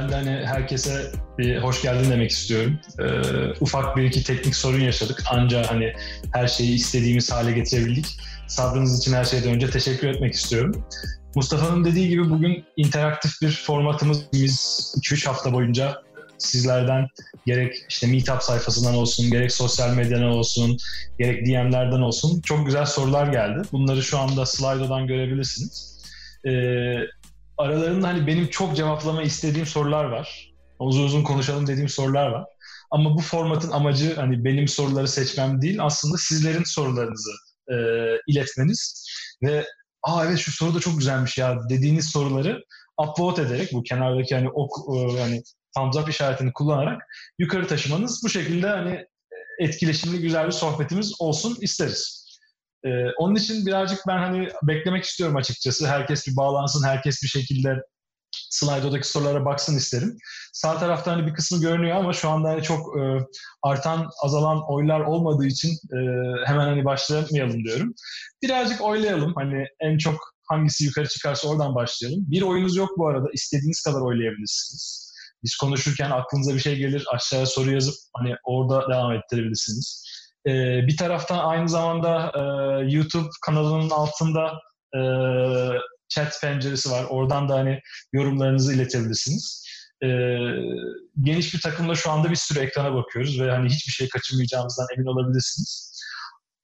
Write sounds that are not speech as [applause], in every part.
ben de hani herkese bir hoş geldin demek istiyorum. Ee, ufak bir iki teknik sorun yaşadık. Anca hani her şeyi istediğimiz hale getirebildik. Sabrınız için her şeyden önce teşekkür etmek istiyorum. Mustafa'nın dediği gibi bugün interaktif bir formatımız. Biz 2-3 hafta boyunca sizlerden gerek işte Meetup sayfasından olsun, gerek sosyal medyadan olsun, gerek DM'lerden olsun çok güzel sorular geldi. Bunları şu anda Slido'dan görebilirsiniz. Ee, aralarında hani benim çok cevaplama istediğim sorular var. Uzun uzun konuşalım dediğim sorular var. Ama bu formatın amacı hani benim soruları seçmem değil aslında sizlerin sorularınızı e, iletmeniz ve aa evet şu soru da çok güzelmiş ya dediğiniz soruları upvote ederek bu kenardaki hani ok e, hani thumbs up işaretini kullanarak yukarı taşımanız bu şekilde hani etkileşimli güzel bir sohbetimiz olsun isteriz. Ee, onun için birazcık ben hani beklemek istiyorum açıkçası. Herkes bir bağlansın, herkes bir şekilde Slido'daki sorulara baksın isterim. Sağ tarafta hani bir kısmı görünüyor ama şu anda hani çok e, artan, azalan oylar olmadığı için e, hemen hani başlamayalım diyorum. Birazcık oylayalım. Hani en çok hangisi yukarı çıkarsa oradan başlayalım. Bir oyunuz yok bu arada. İstediğiniz kadar oylayabilirsiniz. Biz konuşurken aklınıza bir şey gelir aşağıya soru yazıp hani orada devam ettirebilirsiniz. Ee, bir taraftan aynı zamanda e, YouTube kanalının altında e, chat penceresi var. Oradan da hani yorumlarınızı iletebilirsiniz. E, geniş bir takımla şu anda bir sürü ekrana bakıyoruz ve hani hiçbir şey kaçırmayacağımızdan emin olabilirsiniz.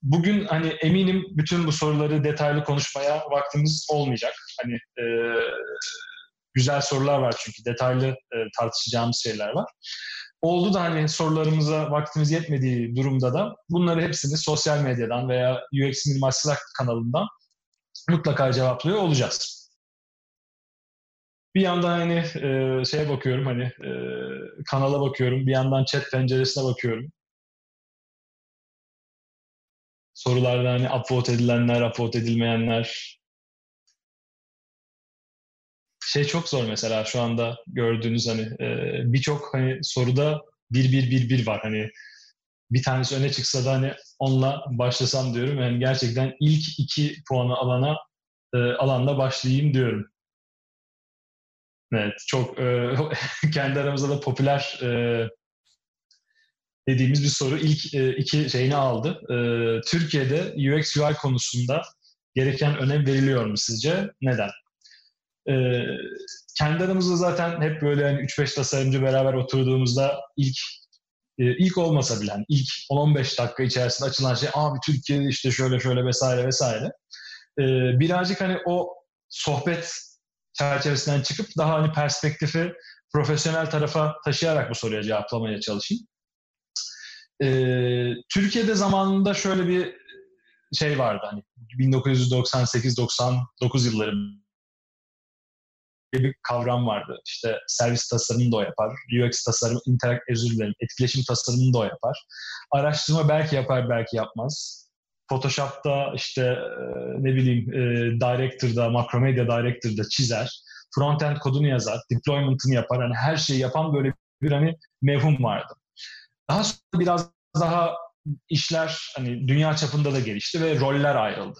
Bugün hani eminim bütün bu soruları detaylı konuşmaya vaktimiz olmayacak. Hani e, güzel sorular var çünkü detaylı e, tartışacağımız şeyler var. Oldu da hani sorularımıza vaktimiz yetmediği durumda da bunları hepsini sosyal medyadan veya UX Minimal Slack kanalından mutlaka cevaplıyor olacağız. Bir yandan hani e, şeye bakıyorum hani e, kanala bakıyorum, bir yandan chat penceresine bakıyorum. Sorularda hani upvote edilenler, upvote edilmeyenler. Şey çok zor mesela şu anda gördüğünüz hani e, birçok hani soruda bir bir bir bir var hani bir tanesi öne çıksa da hani onunla başlasam diyorum. Yani gerçekten ilk iki puanı alana e, alanda başlayayım diyorum. Evet, çok e, [laughs] kendi aramızda da popüler e, dediğimiz bir soru. İlk e, iki şeyini aldı. E, Türkiye'de UX UI konusunda gereken önem veriliyor mu sizce? Neden? E, kendi aramızda zaten hep böyle hani 3-5 tasarımcı beraber oturduğumuzda ilk e, ilk olmasa bile hani ilk 10-15 dakika içerisinde açılan şey abi Türkiye'de işte şöyle şöyle vesaire vesaire. E, birazcık hani o sohbet çerçevesinden çıkıp daha hani perspektifi profesyonel tarafa taşıyarak bu soruya cevaplamaya çalışayım. E, Türkiye'de zamanında şöyle bir şey vardı hani 1998-99 yılları bir kavram vardı. İşte servis tasarımını da o yapar. UX tasarım, interak özür dilerim, etkileşim tasarımını da o yapar. Araştırma belki yapar, belki yapmaz. Photoshop'ta işte e, ne bileyim e, Director'da, Macromedia Director'da çizer. Frontend kodunu yazar, deployment'ını yapar. Hani her şeyi yapan böyle bir hani mevhum vardı. Daha sonra biraz daha işler hani dünya çapında da gelişti ve roller ayrıldı.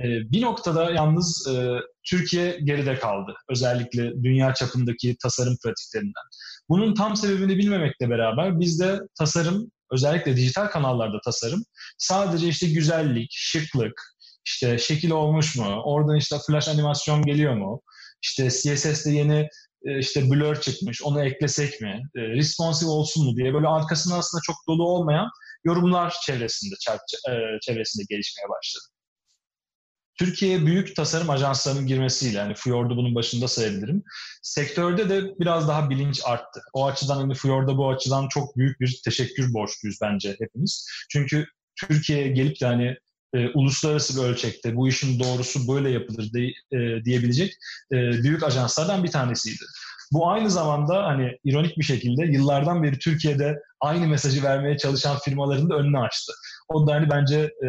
Ee, bir noktada yalnız e, Türkiye geride kaldı. Özellikle dünya çapındaki tasarım pratiklerinden. Bunun tam sebebini bilmemekle beraber bizde tasarım, özellikle dijital kanallarda tasarım sadece işte güzellik, şıklık, işte şekil olmuş mu, oradan işte flash animasyon geliyor mu, işte CSS'de yeni e, işte blur çıkmış, onu eklesek mi, e, responsive olsun mu diye böyle arkasında aslında çok dolu olmayan yorumlar çevresinde çevresinde gelişmeye başladı. Türkiye'ye büyük tasarım ajanslarının girmesiyle, yani Fjord'u bunun başında sayabilirim. Sektörde de biraz daha bilinç arttı. O açıdan hani Fjord'a bu açıdan çok büyük bir teşekkür borçluyuz bence hepimiz. Çünkü Türkiye'ye gelip de hani e, uluslararası bir ölçekte bu işin doğrusu böyle yapılır de, e, diyebilecek e, büyük ajanslardan bir tanesiydi. Bu aynı zamanda hani ironik bir şekilde yıllardan beri Türkiye'de aynı mesajı vermeye çalışan firmaların da önünü açtı. O da hani bence e,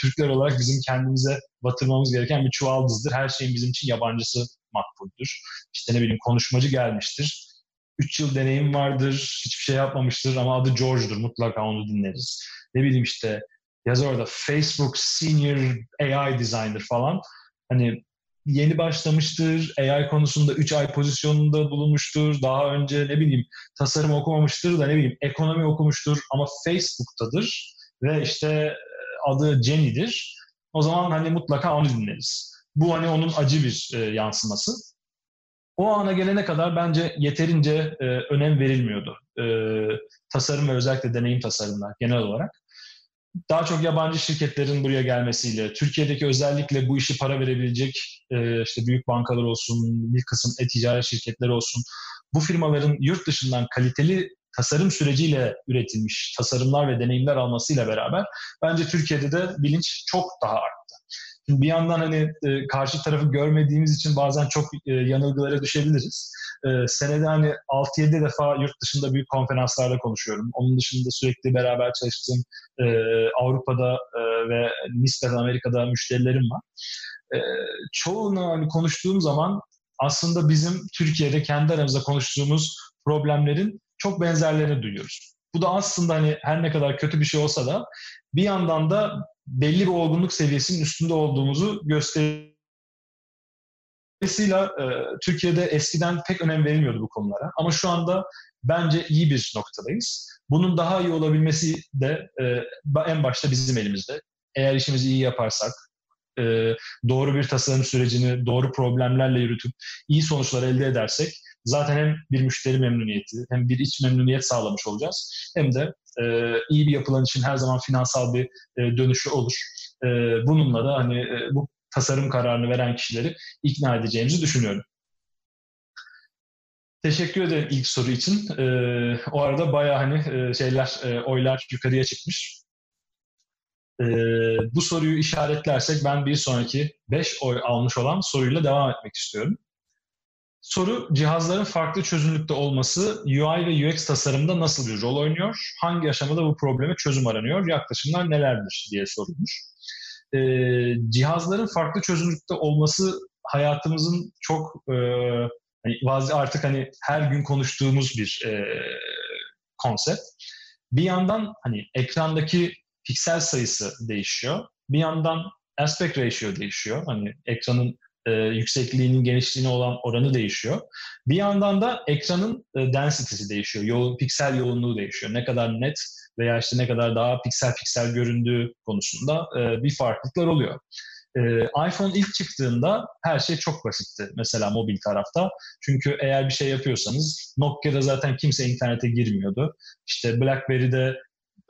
Türkler olarak bizim kendimize batırmamız gereken bir çuvaldızdır. Her şeyin bizim için yabancısı makbuldür. İşte ne bileyim konuşmacı gelmiştir. Üç yıl deneyim vardır, hiçbir şey yapmamıştır ama adı George'dur. Mutlaka onu dinleriz. Ne bileyim işte yazar orada Facebook Senior AI Designer falan. Hani yeni başlamıştır, AI konusunda 3 ay pozisyonunda bulunmuştur, daha önce ne bileyim tasarım okumamıştır da ne bileyim ekonomi okumuştur ama Facebook'tadır ve işte e, adı Jenny'dir. O zaman hani mutlaka onu dinleriz. Bu hani onun acı bir e, yansıması. O ana gelene kadar bence yeterince e, önem verilmiyordu. E, tasarım ve özellikle deneyim tasarımlar genel olarak daha çok yabancı şirketlerin buraya gelmesiyle, Türkiye'deki özellikle bu işi para verebilecek e, işte büyük bankalar olsun, bir kısım e-ticaret şirketleri olsun, bu firmaların yurt dışından kaliteli tasarım süreciyle üretilmiş tasarımlar ve deneyimler almasıyla beraber bence Türkiye'de de bilinç çok daha arttı. Şimdi bir yandan hani e, karşı tarafı görmediğimiz için bazen çok e, yanılgılara düşebiliriz. E, senede hani 6-7 defa yurt dışında büyük konferanslarda konuşuyorum. Onun dışında sürekli beraber çalıştığım e, Avrupa'da e, ve nispeten Amerika'da müşterilerim var. E, çoğunu hani konuştuğum zaman aslında bizim Türkiye'de kendi aramızda konuştuğumuz problemlerin çok benzerlerini duyuyoruz. Bu da aslında hani her ne kadar kötü bir şey olsa da bir yandan da belli bir olgunluk seviyesinin üstünde olduğumuzu gösteriyor. Dolayısıyla e, Türkiye'de eskiden pek önem verilmiyordu bu konulara. Ama şu anda bence iyi bir noktadayız. Bunun daha iyi olabilmesi de e, en başta bizim elimizde. Eğer işimizi iyi yaparsak, e, doğru bir tasarım sürecini doğru problemlerle yürütüp iyi sonuçlar elde edersek zaten hem bir müşteri memnuniyeti hem bir iç memnuniyet sağlamış olacağız hem de e, iyi bir yapılan için her zaman finansal bir e, dönüşü olur. E, bununla da hani e, bu tasarım kararını veren kişileri ikna edeceğimizi düşünüyorum. Teşekkür ederim ilk soru için. Ee, o arada bayağı hani e, şeyler, e, oylar yukarıya çıkmış. Ee, bu soruyu işaretlersek ben bir sonraki 5 oy almış olan soruyla devam etmek istiyorum. Soru, cihazların farklı çözünürlükte olması UI ve UX tasarımda nasıl bir rol oynuyor? Hangi aşamada bu probleme çözüm aranıyor? Yaklaşımlar nelerdir diye sorulmuş. Ee, cihazların farklı çözünürlükte olması hayatımızın çok e, hani artık hani her gün konuştuğumuz bir e, konsept. Bir yandan hani ekrandaki piksel sayısı değişiyor. Bir yandan aspect ratio değişiyor. Hani ekranın e, yüksekliğinin genişliğine olan oranı değişiyor. Bir yandan da ekranın e, density'si değişiyor. Yoğun, piksel yoğunluğu değişiyor. Ne kadar net veya işte ne kadar daha piksel piksel göründüğü konusunda e, bir farklılıklar oluyor. E, iPhone ilk çıktığında her şey çok basitti mesela mobil tarafta. Çünkü eğer bir şey yapıyorsanız Nokia'da zaten kimse internete girmiyordu. İşte BlackBerry'de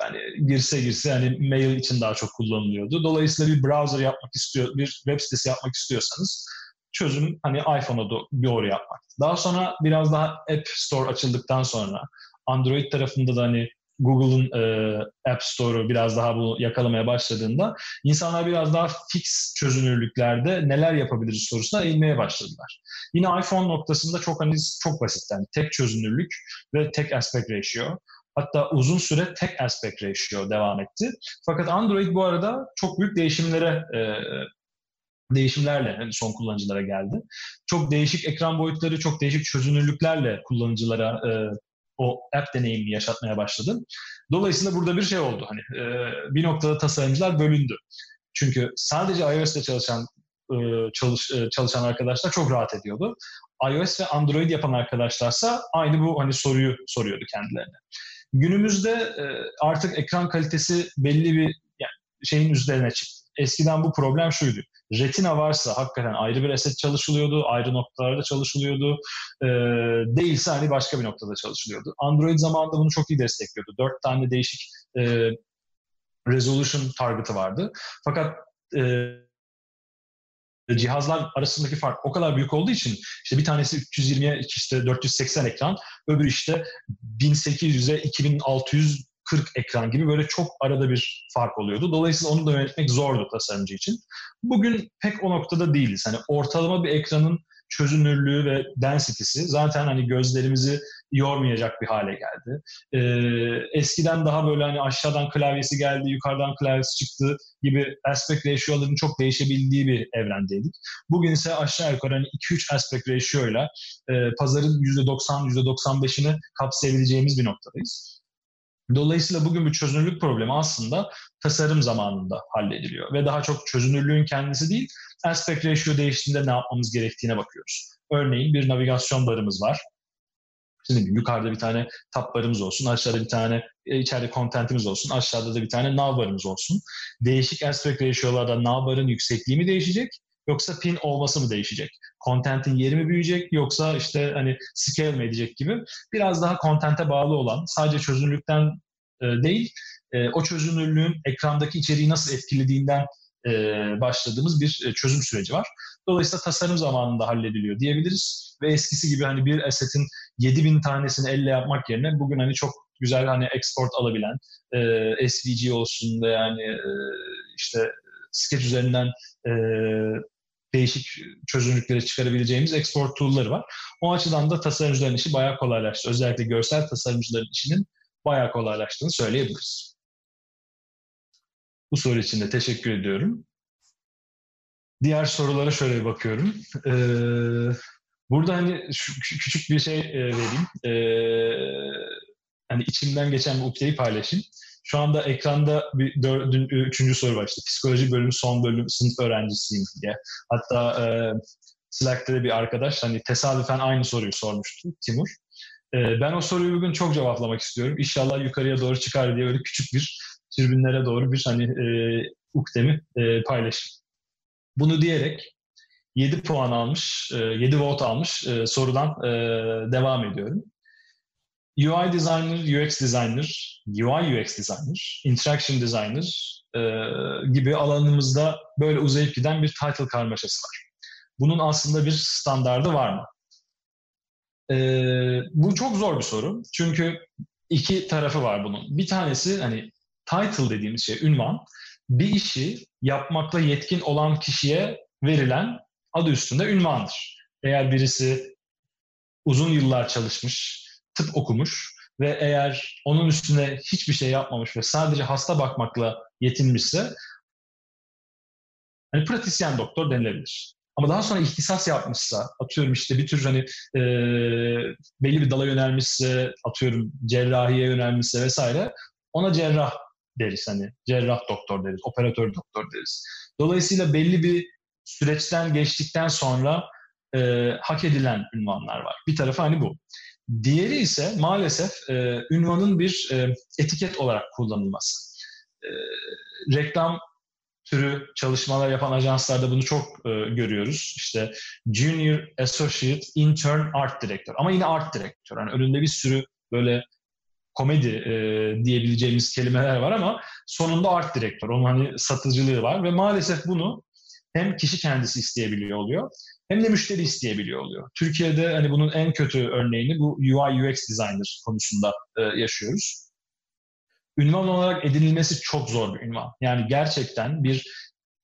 hani girse girse hani mail için daha çok kullanılıyordu. Dolayısıyla bir browser yapmak istiyor, bir web sitesi yapmak istiyorsanız çözüm hani iPhone'a doğru yapmak. Daha sonra biraz daha App Store açıldıktan sonra Android tarafında da hani Google'ın e, App Store'u biraz daha bunu yakalamaya başladığında insanlar biraz daha fix çözünürlüklerde neler yapabiliriz sorusuna eğilmeye başladılar. Yine iPhone noktasında çok hani çok basit yani tek çözünürlük ve tek aspect ratio. Hatta uzun süre tek aspect ratio devam etti. Fakat Android bu arada çok büyük değişimlere e, değişimlerle hani son kullanıcılara geldi. Çok değişik ekran boyutları, çok değişik çözünürlüklerle kullanıcılara e, o app deneyimini yaşatmaya başladı. Dolayısıyla burada bir şey oldu. Hani e, bir noktada tasarımcılar bölündü. Çünkü sadece iOS'te çalışan e, çalış, e, çalışan arkadaşlar çok rahat ediyordu. iOS ve Android yapan arkadaşlarsa aynı bu hani soruyu soruyordu kendilerine. Günümüzde e, artık ekran kalitesi belli bir şeyin üzerine çıktı. Eskiden bu problem şuydu. Retina varsa hakikaten ayrı bir asset çalışılıyordu, ayrı noktalarda çalışılıyordu. E, değilse hani başka bir noktada çalışılıyordu. Android zamanında bunu çok iyi destekliyordu. Dört tane değişik e, resolution target'ı vardı. Fakat cihazlar arasındaki fark o kadar büyük olduğu için işte bir tanesi 320'ye işte 480 ekran, öbür işte 1800'e 2600 40 ekran gibi böyle çok arada bir fark oluyordu. Dolayısıyla onu da yönetmek zordu tasarımcı için. Bugün pek o noktada değiliz. Hani ortalama bir ekranın çözünürlüğü ve density'si zaten hani gözlerimizi yormayacak bir hale geldi. Ee, eskiden daha böyle hani aşağıdan klavyesi geldi, yukarıdan klavyesi çıktı gibi aspect ratio'ların çok değişebildiği bir evrendeydik. Bugün ise aşağı yukarı hani 2-3 aspect ratio ile e, pazarın %90, %95'ini kapsayabileceğimiz bir noktadayız. Dolayısıyla bugün bu çözünürlük problemi aslında tasarım zamanında hallediliyor. Ve daha çok çözünürlüğün kendisi değil, aspect ratio değiştiğinde ne yapmamız gerektiğine bakıyoruz. Örneğin bir navigasyon barımız var. Şimdi yukarıda bir tane tab barımız olsun, aşağıda bir tane e, içeride contentimiz olsun, aşağıda da bir tane nav barımız olsun. Değişik aspect ratio'larda nav barın yüksekliği mi değişecek yoksa pin olması mı değişecek? Content'in yeri mi büyüyecek yoksa işte hani scale mi edecek gibi biraz daha content'e bağlı olan sadece çözünürlükten e, değil e, o çözünürlüğün ekrandaki içeriği nasıl etkilediğinden e, başladığımız bir e, çözüm süreci var. Dolayısıyla tasarım zamanında hallediliyor diyebiliriz ve eskisi gibi hani bir assetin 7000 tanesini elle yapmak yerine bugün hani çok güzel hani export alabilen e, SVG olsun da yani e, işte Sketch üzerinden e, değişik çözünürlükleri çıkarabileceğimiz export tool'ları var. O açıdan da tasarımcıların işi bayağı kolaylaştı. Özellikle görsel tasarımcıların işinin bayağı kolaylaştığını söyleyebiliriz. Bu soru için de teşekkür ediyorum. Diğer sorulara şöyle bir bakıyorum. Ee, burada hani şu, küçük bir şey e, vereyim. Ee, hani içimden geçen bu ukdeyi paylaşayım. Şu anda ekranda bir dördüncü, üçüncü soru var işte. Psikoloji bölümü son bölüm sınıf öğrencisiyim diye. Hatta e, Slack'ta da bir arkadaş hani tesadüfen aynı soruyu sormuştu Timur. E, ben o soruyu bugün çok cevaplamak istiyorum. İnşallah yukarıya doğru çıkar diye öyle küçük bir tribünlere doğru bir hani e, ukdemi e, paylaşayım. Bunu diyerek 7 puan almış, 7 e, vote almış e, sorudan e, devam ediyorum. UI designer, UX designer, UI UX designer, interaction designer gibi alanımızda böyle uzayıp giden bir title karmaşası var. Bunun aslında bir standardı var mı? bu çok zor bir soru. Çünkü iki tarafı var bunun. Bir tanesi hani title dediğimiz şey, ünvan, bir işi yapmakla yetkin olan kişiye verilen adı üstünde ünvandır. Eğer birisi uzun yıllar çalışmış, tıp okumuş ve eğer onun üstüne hiçbir şey yapmamış ve sadece hasta bakmakla yetinmişse hani pratisyen doktor denilebilir. Ama daha sonra ihtisas yapmışsa, atıyorum işte bir tür hani e, belli bir dala yönelmişse, atıyorum cerrahiye yönelmişse vesaire, ona cerrah deriz hani cerrah doktor deriz, operatör doktor deriz. Dolayısıyla belli bir süreçten geçtikten sonra e, hak edilen ünvanlar var. Bir tarafı hani bu. Diğeri ise maalesef e, ünvanın bir e, etiket olarak kullanılması. E, reklam türü çalışmalar yapan ajanslarda bunu çok e, görüyoruz. İşte Junior Associate Intern Art Director ama yine Art Director. Yani önünde bir sürü böyle komedi e, diyebileceğimiz kelimeler var ama sonunda art direktör. Onun hani satıcılığı var ve maalesef bunu hem kişi kendisi isteyebiliyor oluyor hem de müşteri isteyebiliyor oluyor. Türkiye'de hani bunun en kötü örneğini bu UI UX designer konusunda e, yaşıyoruz. Ünvan olarak edinilmesi çok zor bir ünvan. Yani gerçekten bir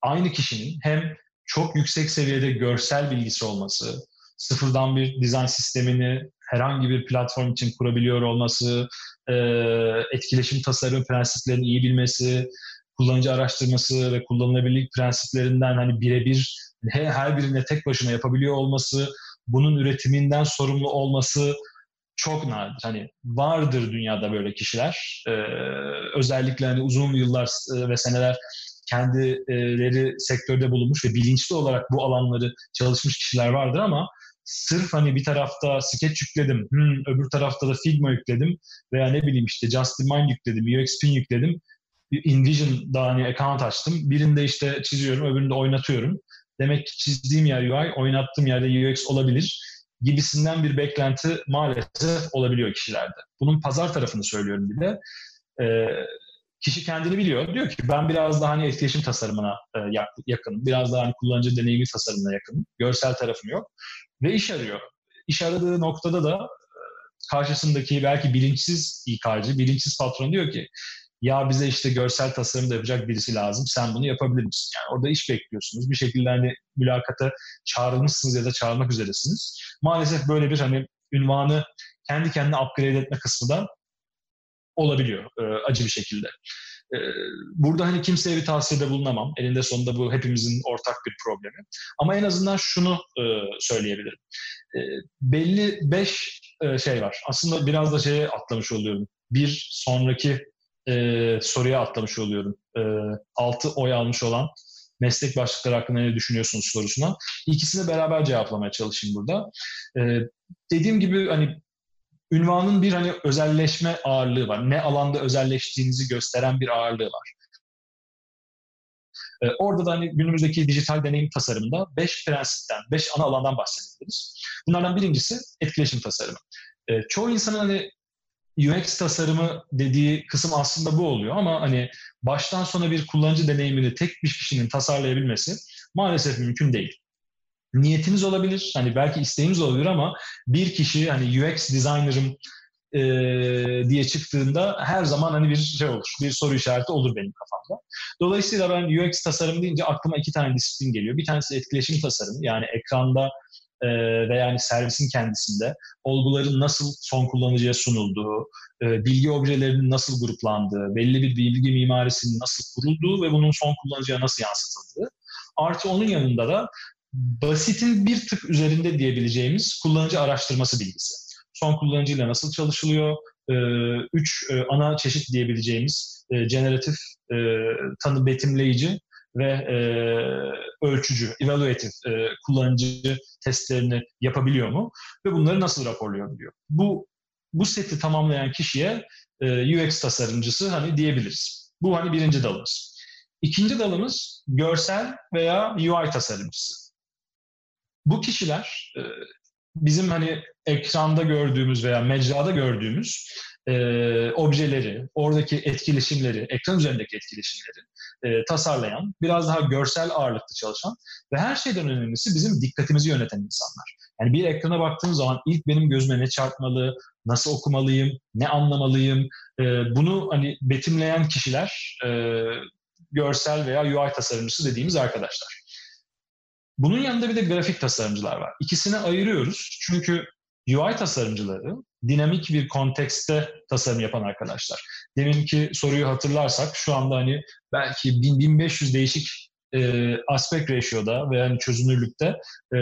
aynı kişinin hem çok yüksek seviyede görsel bilgisi olması, sıfırdan bir dizayn sistemini herhangi bir platform için kurabiliyor olması, e, etkileşim tasarım prensiplerini iyi bilmesi, kullanıcı araştırması ve kullanılabilirlik prensiplerinden hani birebir her birine tek başına yapabiliyor olması, bunun üretiminden sorumlu olması çok nadir. Hani vardır dünyada böyle kişiler. Ee, özellikle hani uzun yıllar e, ve seneler kendileri sektörde bulunmuş ve bilinçli olarak bu alanları çalışmış kişiler vardır ama sırf hani bir tarafta Sketch yükledim, hmm, öbür tarafta da Figma yükledim veya ne bileyim işte Justify yükledim, UXPin yükledim, InVision'da hani account açtım. Birinde işte çiziyorum, öbüründe oynatıyorum. Demek ki çizdiğim yer UI, oynattığım yerde UX olabilir gibisinden bir beklenti maalesef olabiliyor kişilerde. Bunun pazar tarafını söylüyorum bir de. Ee, kişi kendini biliyor. Diyor ki ben biraz daha hani etkileşim tasarımına e, yakın, biraz daha hani kullanıcı deneyimi tasarımına yakın. Görsel tarafım yok ve iş arıyor. İş aradığı noktada da e, karşısındaki belki bilinçsiz İK'cı, bilinçsiz patron diyor ki ya bize işte görsel tasarım da yapacak birisi lazım. Sen bunu yapabilir misin? Yani orada iş bekliyorsunuz. Bir şekilde hani mülakata çağrılmışsınız ya da çağırmak üzeresiniz. Maalesef böyle bir hani ünvanı kendi kendine upgrade etme kısmı da olabiliyor e, acı bir şekilde. Ee, burada hani kimseye bir tavsiyede bulunamam. Elinde sonunda bu hepimizin ortak bir problemi. Ama en azından şunu e, söyleyebilirim. E, belli beş e, şey var. Aslında biraz da şeye atlamış oluyorum. bir sonraki e, soruya atlamış oluyorum. E, 6 oy almış olan meslek başlıkları hakkında ne düşünüyorsunuz sorusuna. İkisini beraber cevaplamaya çalışayım burada. E, dediğim gibi hani ünvanın bir hani özelleşme ağırlığı var. Ne alanda özelleştiğinizi gösteren bir ağırlığı var. Ee, orada da hani günümüzdeki dijital deneyim tasarımında beş prensipten, beş ana alandan bahsedebiliriz. Bunlardan birincisi etkileşim tasarımı. Ee, çoğu insanın hani UX tasarımı dediği kısım aslında bu oluyor ama hani baştan sona bir kullanıcı deneyimini tek bir kişinin tasarlayabilmesi maalesef mümkün değil. Niyetiniz olabilir, hani belki isteğiniz olabilir ama bir kişi hani UX designer'ım e, diye çıktığında her zaman hani bir şey olur, bir soru işareti olur benim kafamda. Dolayısıyla ben UX tasarım deyince aklıma iki tane disiplin geliyor. Bir tanesi etkileşim tasarımı yani ekranda e, ve yani servisin kendisinde olguların nasıl son kullanıcıya sunulduğu, e, bilgi objelerinin nasıl gruplandığı, belli bir bilgi mimarisinin nasıl kurulduğu ve bunun son kullanıcıya nasıl yansıtıldığı. Artı onun yanında da basitin bir tık üzerinde diyebileceğimiz kullanıcı araştırması bilgisi. Son kullanıcıyla nasıl çalışılıyor? E, üç e, ana çeşit diyebileceğimiz e, generatif, e, tanı betimleyici ve e, ölçücü, evaluative e, kullanıcı testlerini yapabiliyor mu ve bunları nasıl raporluyor diyor. Bu bu seti tamamlayan kişiye e, UX tasarımcısı hani diyebiliriz. Bu hani birinci dalımız. İkinci dalımız görsel veya UI tasarımcısı. Bu kişiler e, bizim hani ekranda gördüğümüz veya mecrada gördüğümüz e, objeleri, oradaki etkileşimleri, ekran üzerindeki etkileşimleri e, tasarlayan, biraz daha görsel ağırlıklı çalışan ve her şeyden önemlisi bizim dikkatimizi yöneten insanlar. Yani bir ekrana baktığım zaman ilk benim gözüme ne çarpmalı, nasıl okumalıyım, ne anlamalıyım, e, bunu hani betimleyen kişiler e, görsel veya UI tasarımcısı dediğimiz arkadaşlar. Bunun yanında bir de grafik tasarımcılar var. İkisini ayırıyoruz çünkü UI tasarımcıları dinamik bir kontekste tasarım yapan arkadaşlar. Deminki soruyu hatırlarsak şu anda hani belki 1000-1500 değişik e, aspect ratio'da veya yani çözünürlükte e,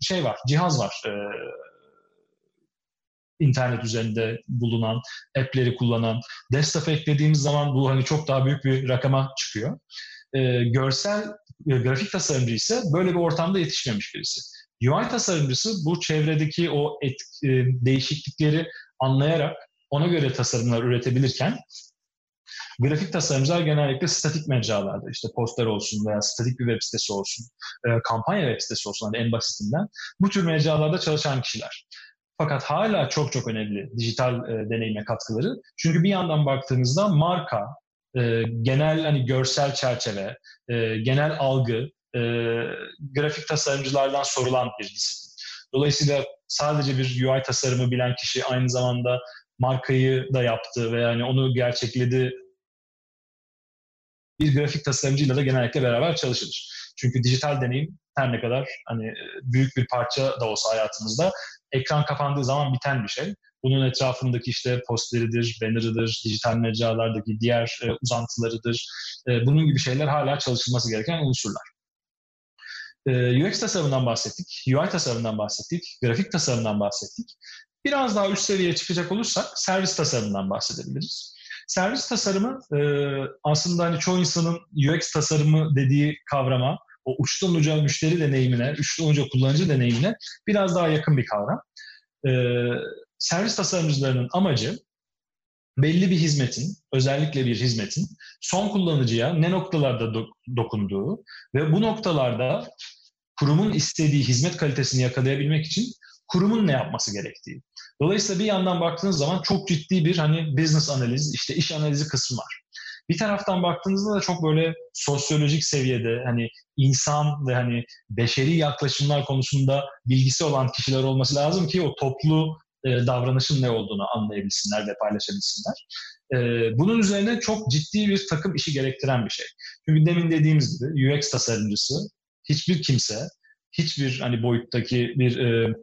şey var, cihaz var. E, internet üzerinde bulunan, app'leri kullanan. Desktop'a eklediğimiz zaman bu hani çok daha büyük bir rakama çıkıyor. E, görsel, e, grafik tasarımcı ise böyle bir ortamda yetişmemiş birisi. UI tasarımcısı bu çevredeki o et, e, değişiklikleri anlayarak ona göre tasarımlar üretebilirken grafik tasarımcılar genellikle statik mecralarda işte poster olsun veya statik bir web sitesi olsun, e, kampanya web sitesi olsun hani en basitinden bu tür mecralarda çalışan kişiler. Fakat hala çok çok önemli dijital e, deneyime katkıları. Çünkü bir yandan baktığınızda marka, genel hani görsel çerçeve, genel algı e, grafik tasarımcılardan sorulan bir disiplin. Dolayısıyla sadece bir UI tasarımı bilen kişi aynı zamanda markayı da yaptı ve yani onu gerçekledi bir grafik tasarımcıyla da genellikle beraber çalışılır. Çünkü dijital deneyim her ne kadar hani büyük bir parça da olsa hayatımızda ekran kapandığı zaman biten bir şey. Bunun etrafındaki işte posteridir, banner'ıdır, dijital mecralardaki diğer e, uzantılarıdır. E, bunun gibi şeyler hala çalışılması gereken unsurlar. E, UX tasarımından bahsettik, UI tasarımından bahsettik, grafik tasarımından bahsettik. Biraz daha üst seviyeye çıkacak olursak servis tasarımından bahsedebiliriz. Servis tasarımı e, aslında hani çoğu insanın UX tasarımı dediği kavrama, o uçtan uca müşteri deneyimine, uçtan uca kullanıcı deneyimine biraz daha yakın bir kavram. E, servis tasarımcılarının amacı belli bir hizmetin, özellikle bir hizmetin son kullanıcıya ne noktalarda do- dokunduğu ve bu noktalarda kurumun istediği hizmet kalitesini yakalayabilmek için kurumun ne yapması gerektiği. Dolayısıyla bir yandan baktığınız zaman çok ciddi bir hani business analiz, işte iş analizi kısmı var. Bir taraftan baktığınızda da çok böyle sosyolojik seviyede hani insan ve hani beşeri yaklaşımlar konusunda bilgisi olan kişiler olması lazım ki o toplu e, davranışın ne olduğunu anlayabilsinler ve paylaşabilsinler. E, bunun üzerine çok ciddi bir takım işi gerektiren bir şey. Çünkü demin dediğimiz gibi UX tasarımcısı hiçbir kimse, hiçbir hani boyuttaki bir e,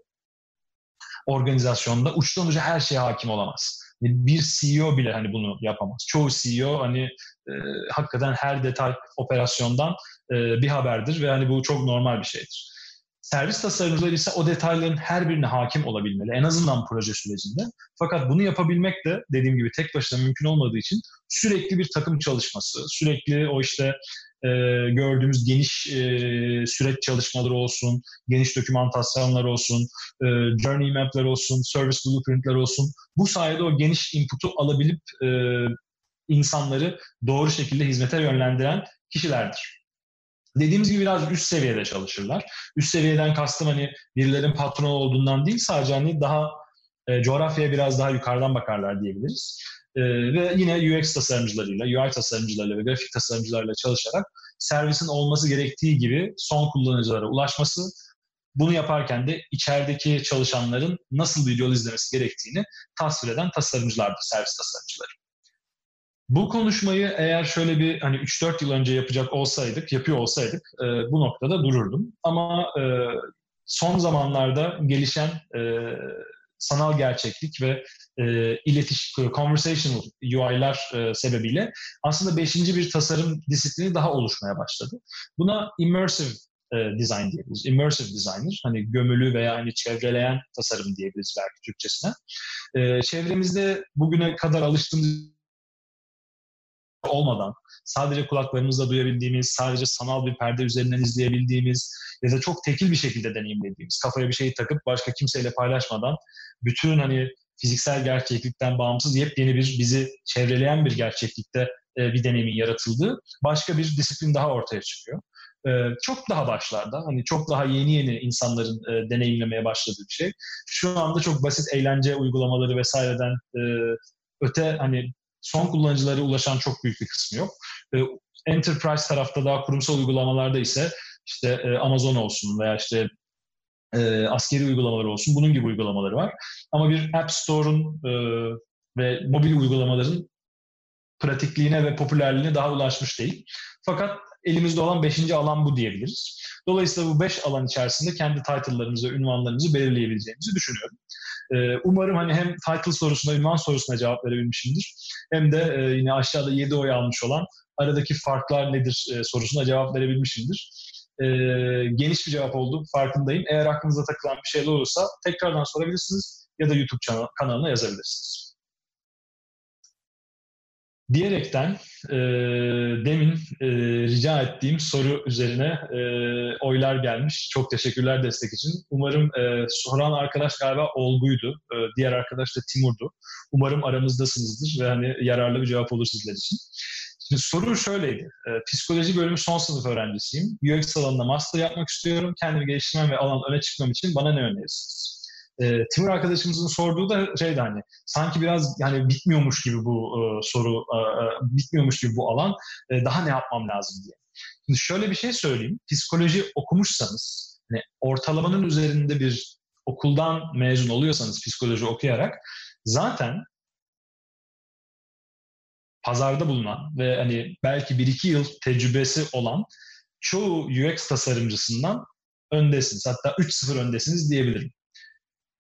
organizasyonda uçtan uca her şeye hakim olamaz. Bir CEO bile hani bunu yapamaz. Çoğu CEO hani e, hakikaten her detay operasyondan e, bir haberdir ve hani bu çok normal bir şeydir. Servis tasarımcıları ise o detayların her birine hakim olabilmeli. En azından proje sürecinde. Fakat bunu yapabilmek de dediğim gibi tek başına mümkün olmadığı için sürekli bir takım çalışması, sürekli o işte e, gördüğümüz geniş e, süreç çalışmaları olsun, geniş dokümantasyonlar olsun, e, journey map'ler olsun, service blueprint'ler olsun. Bu sayede o geniş input'u alabilip e, insanları doğru şekilde hizmete yönlendiren kişilerdir. Dediğimiz gibi biraz üst seviyede çalışırlar. Üst seviyeden kastım hani birilerin patronu olduğundan değil sadece hani daha e, coğrafyaya biraz daha yukarıdan bakarlar diyebiliriz. E, ve yine UX tasarımcılarıyla, UI tasarımcılarıyla ve grafik tasarımcılarıyla çalışarak servisin olması gerektiği gibi son kullanıcılara ulaşması, bunu yaparken de içerideki çalışanların nasıl bir yol izlemesi gerektiğini tasvir eden tasarımcılardır, servis tasarımcıları. Bu konuşmayı eğer şöyle bir hani 3-4 yıl önce yapacak olsaydık, yapıyor olsaydık e, bu noktada dururdum. Ama e, son zamanlarda gelişen e, sanal gerçeklik ve e, iletişim, conversational UI'lar e, sebebiyle aslında beşinci bir tasarım disiplini daha oluşmaya başladı. Buna immersive e, design diyebiliriz. Immersive designer, hani gömülü veya hani çevreleyen tasarım diyebiliriz belki Türkçesine. E, çevremizde bugüne kadar alıştığımız olmadan sadece kulaklarımızla duyabildiğimiz, sadece sanal bir perde üzerinden izleyebildiğimiz ya da çok tekil bir şekilde deneyimlediğimiz, kafaya bir şeyi takıp başka kimseyle paylaşmadan bütün hani fiziksel gerçeklikten bağımsız yepyeni bir bizi çevreleyen bir gerçeklikte e, bir deneyimin yaratıldığı başka bir disiplin daha ortaya çıkıyor. E, çok daha başlarda, hani çok daha yeni yeni insanların e, deneyimlemeye başladığı bir şey. Şu anda çok basit eğlence uygulamaları vesaireden öte hani son kullanıcılara ulaşan çok büyük bir kısmı yok. Enterprise tarafta daha kurumsal uygulamalarda ise işte Amazon olsun veya işte e, askeri uygulamalar olsun bunun gibi uygulamaları var. Ama bir App Store'un e, ve mobil uygulamaların pratikliğine ve popülerliğine daha ulaşmış değil. Fakat elimizde olan beşinci alan bu diyebiliriz. Dolayısıyla bu beş alan içerisinde kendi title'larımızı, ünvanlarımızı belirleyebileceğimizi düşünüyorum. Ee, umarım hani hem title sorusuna, ünvan sorusuna cevap verebilmişimdir. Hem de e, yine aşağıda 7 oy almış olan aradaki farklar nedir e, sorusuna cevap verebilmişimdir. E, geniş bir cevap oldu, farkındayım. Eğer aklınıza takılan bir şeyler olursa tekrardan sorabilirsiniz ya da YouTube kanalına yazabilirsiniz. Diyerekten e, demin e, rica ettiğim soru üzerine e, oylar gelmiş. Çok teşekkürler destek için. Umarım e, soran arkadaş galiba Olgu'ydu. E, diğer arkadaş da Timur'du. Umarım aramızdasınızdır ve hani yararlı bir cevap olur sizler için. Şimdi soru şöyleydi. E, psikoloji bölümü son sınıf öğrencisiyim. UX alanında master yapmak istiyorum. Kendimi geliştirmem ve alan öne çıkmam için bana ne önerirsiniz? E, Timur arkadaşımızın sorduğu da şeydi hani sanki biraz yani bitmiyormuş gibi bu e, soru, e, e, bitmiyormuş gibi bu alan. E, daha ne yapmam lazım diye. Şimdi şöyle bir şey söyleyeyim. Psikoloji okumuşsanız, hani ortalamanın üzerinde bir okuldan mezun oluyorsanız psikoloji okuyarak zaten pazarda bulunan ve hani belki bir iki yıl tecrübesi olan çoğu UX tasarımcısından öndesiniz. Hatta 3-0 öndesiniz diyebilirim.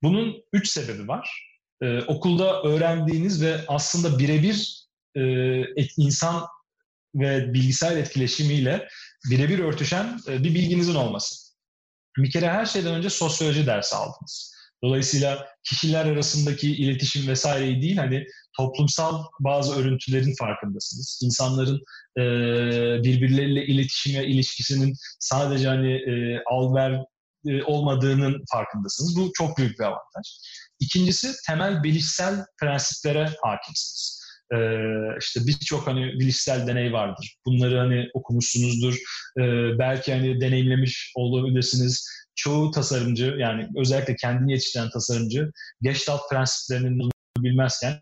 Bunun üç sebebi var. Ee, okulda öğrendiğiniz ve aslında birebir e, insan ve bilgisayar etkileşimiyle birebir örtüşen e, bir bilginizin olması. Bir kere her şeyden önce sosyoloji dersi aldınız. Dolayısıyla kişiler arasındaki iletişim vesaireyi değil hani toplumsal bazı örüntülerin farkındasınız. İnsanların e, birbirleriyle iletişim ve ilişkisinin sadece hani e, al ver e, olmadığının farkındasınız. Bu çok büyük bir avantaj. İkincisi temel bilişsel prensiplere hakimsiniz. Ee, işte birçok hani bilişsel deney vardır. Bunları hani okumuşsunuzdur. Ee, belki hani deneyimlemiş olabilirsiniz. Çoğu tasarımcı yani özellikle kendini yetiştiren tasarımcı Gestalt prensiplerinin bilmezken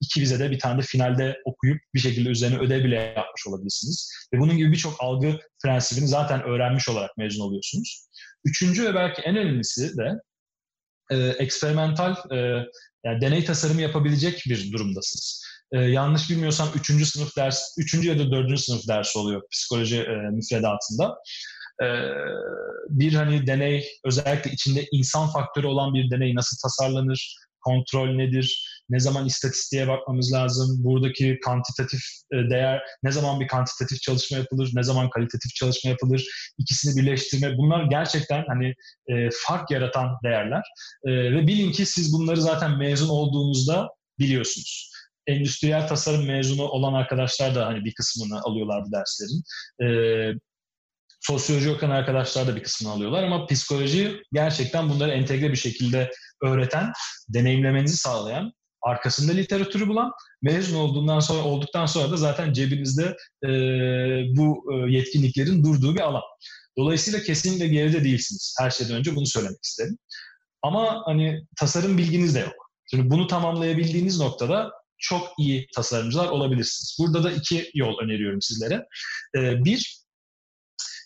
iki vize de bir tane de finalde okuyup bir şekilde üzerine ödev bile yapmış olabilirsiniz. Ve bunun gibi birçok algı prensibini zaten öğrenmiş olarak mezun oluyorsunuz. Üçüncü ve belki en önemlisi de e, eksperimental e, yani deney tasarımı yapabilecek bir durumdasınız. E, yanlış bilmiyorsam üçüncü sınıf ders, üçüncü ya da dördüncü sınıf dersi oluyor psikoloji e, müfredatında. E, bir hani deney özellikle içinde insan faktörü olan bir deney nasıl tasarlanır, kontrol nedir, ne zaman istatistiğe bakmamız lazım, buradaki kantitatif e, değer, ne zaman bir kantitatif çalışma yapılır, ne zaman kalitatif çalışma yapılır, ikisini birleştirme bunlar gerçekten hani e, fark yaratan değerler. E, ve bilin ki siz bunları zaten mezun olduğunuzda biliyorsunuz endüstriyel tasarım mezunu olan arkadaşlar da hani bir kısmını alıyorlar bu derslerin. Ee, sosyoloji okuyan arkadaşlar da bir kısmını alıyorlar ama psikoloji gerçekten bunları entegre bir şekilde öğreten, deneyimlemenizi sağlayan, arkasında literatürü bulan, mezun olduğundan sonra olduktan sonra da zaten cebinizde e, bu e, yetkinliklerin durduğu bir alan. Dolayısıyla kesinlikle geride değilsiniz. Her şeyden önce bunu söylemek isterim. Ama hani tasarım bilginiz de yok. Şimdi bunu tamamlayabildiğiniz noktada çok iyi tasarımcılar olabilirsiniz. Burada da iki yol öneriyorum sizlere. Ee, bir,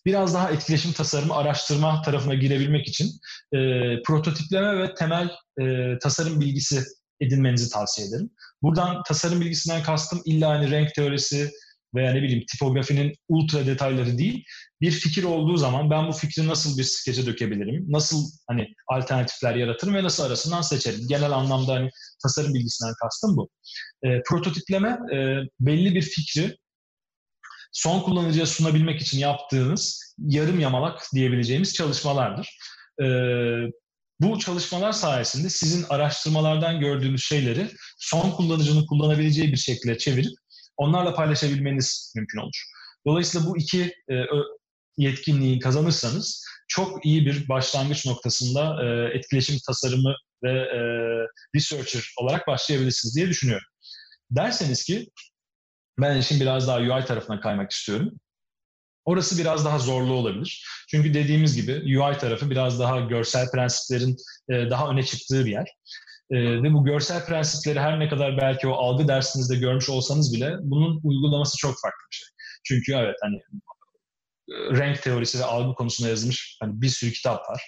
biraz daha etkileşim tasarımı araştırma tarafına girebilmek için e, prototipleme ve temel e, tasarım bilgisi edinmenizi tavsiye ederim. Buradan tasarım bilgisinden kastım illa hani renk teorisi veya ne bileyim tipografinin ultra detayları değil. Bir fikir olduğu zaman ben bu fikri nasıl bir skece dökebilirim? Nasıl hani alternatifler yaratırım ve nasıl arasından seçerim? Genel anlamda hani tasarım bilgisinden kastım bu. E, prototipleme e, belli bir fikri son kullanıcıya sunabilmek için yaptığınız yarım yamalak diyebileceğimiz çalışmalardır. E, bu çalışmalar sayesinde sizin araştırmalardan gördüğünüz şeyleri son kullanıcının kullanabileceği bir şekilde çevirip onlarla paylaşabilmeniz mümkün olur. Dolayısıyla bu iki e, yetkinliği kazanırsanız çok iyi bir başlangıç noktasında e, etkileşim tasarımı ve e, researcher olarak başlayabilirsiniz diye düşünüyorum. Derseniz ki ben işin biraz daha UI tarafına kaymak istiyorum. Orası biraz daha zorlu olabilir. Çünkü dediğimiz gibi UI tarafı biraz daha görsel prensiplerin e, daha öne çıktığı bir yer. E, ve bu görsel prensipleri her ne kadar belki o algı dersinizde görmüş olsanız bile bunun uygulaması çok farklı bir şey. Çünkü evet hani e, renk teorisi ve algı konusunda yazılmış hani bir sürü kitap var.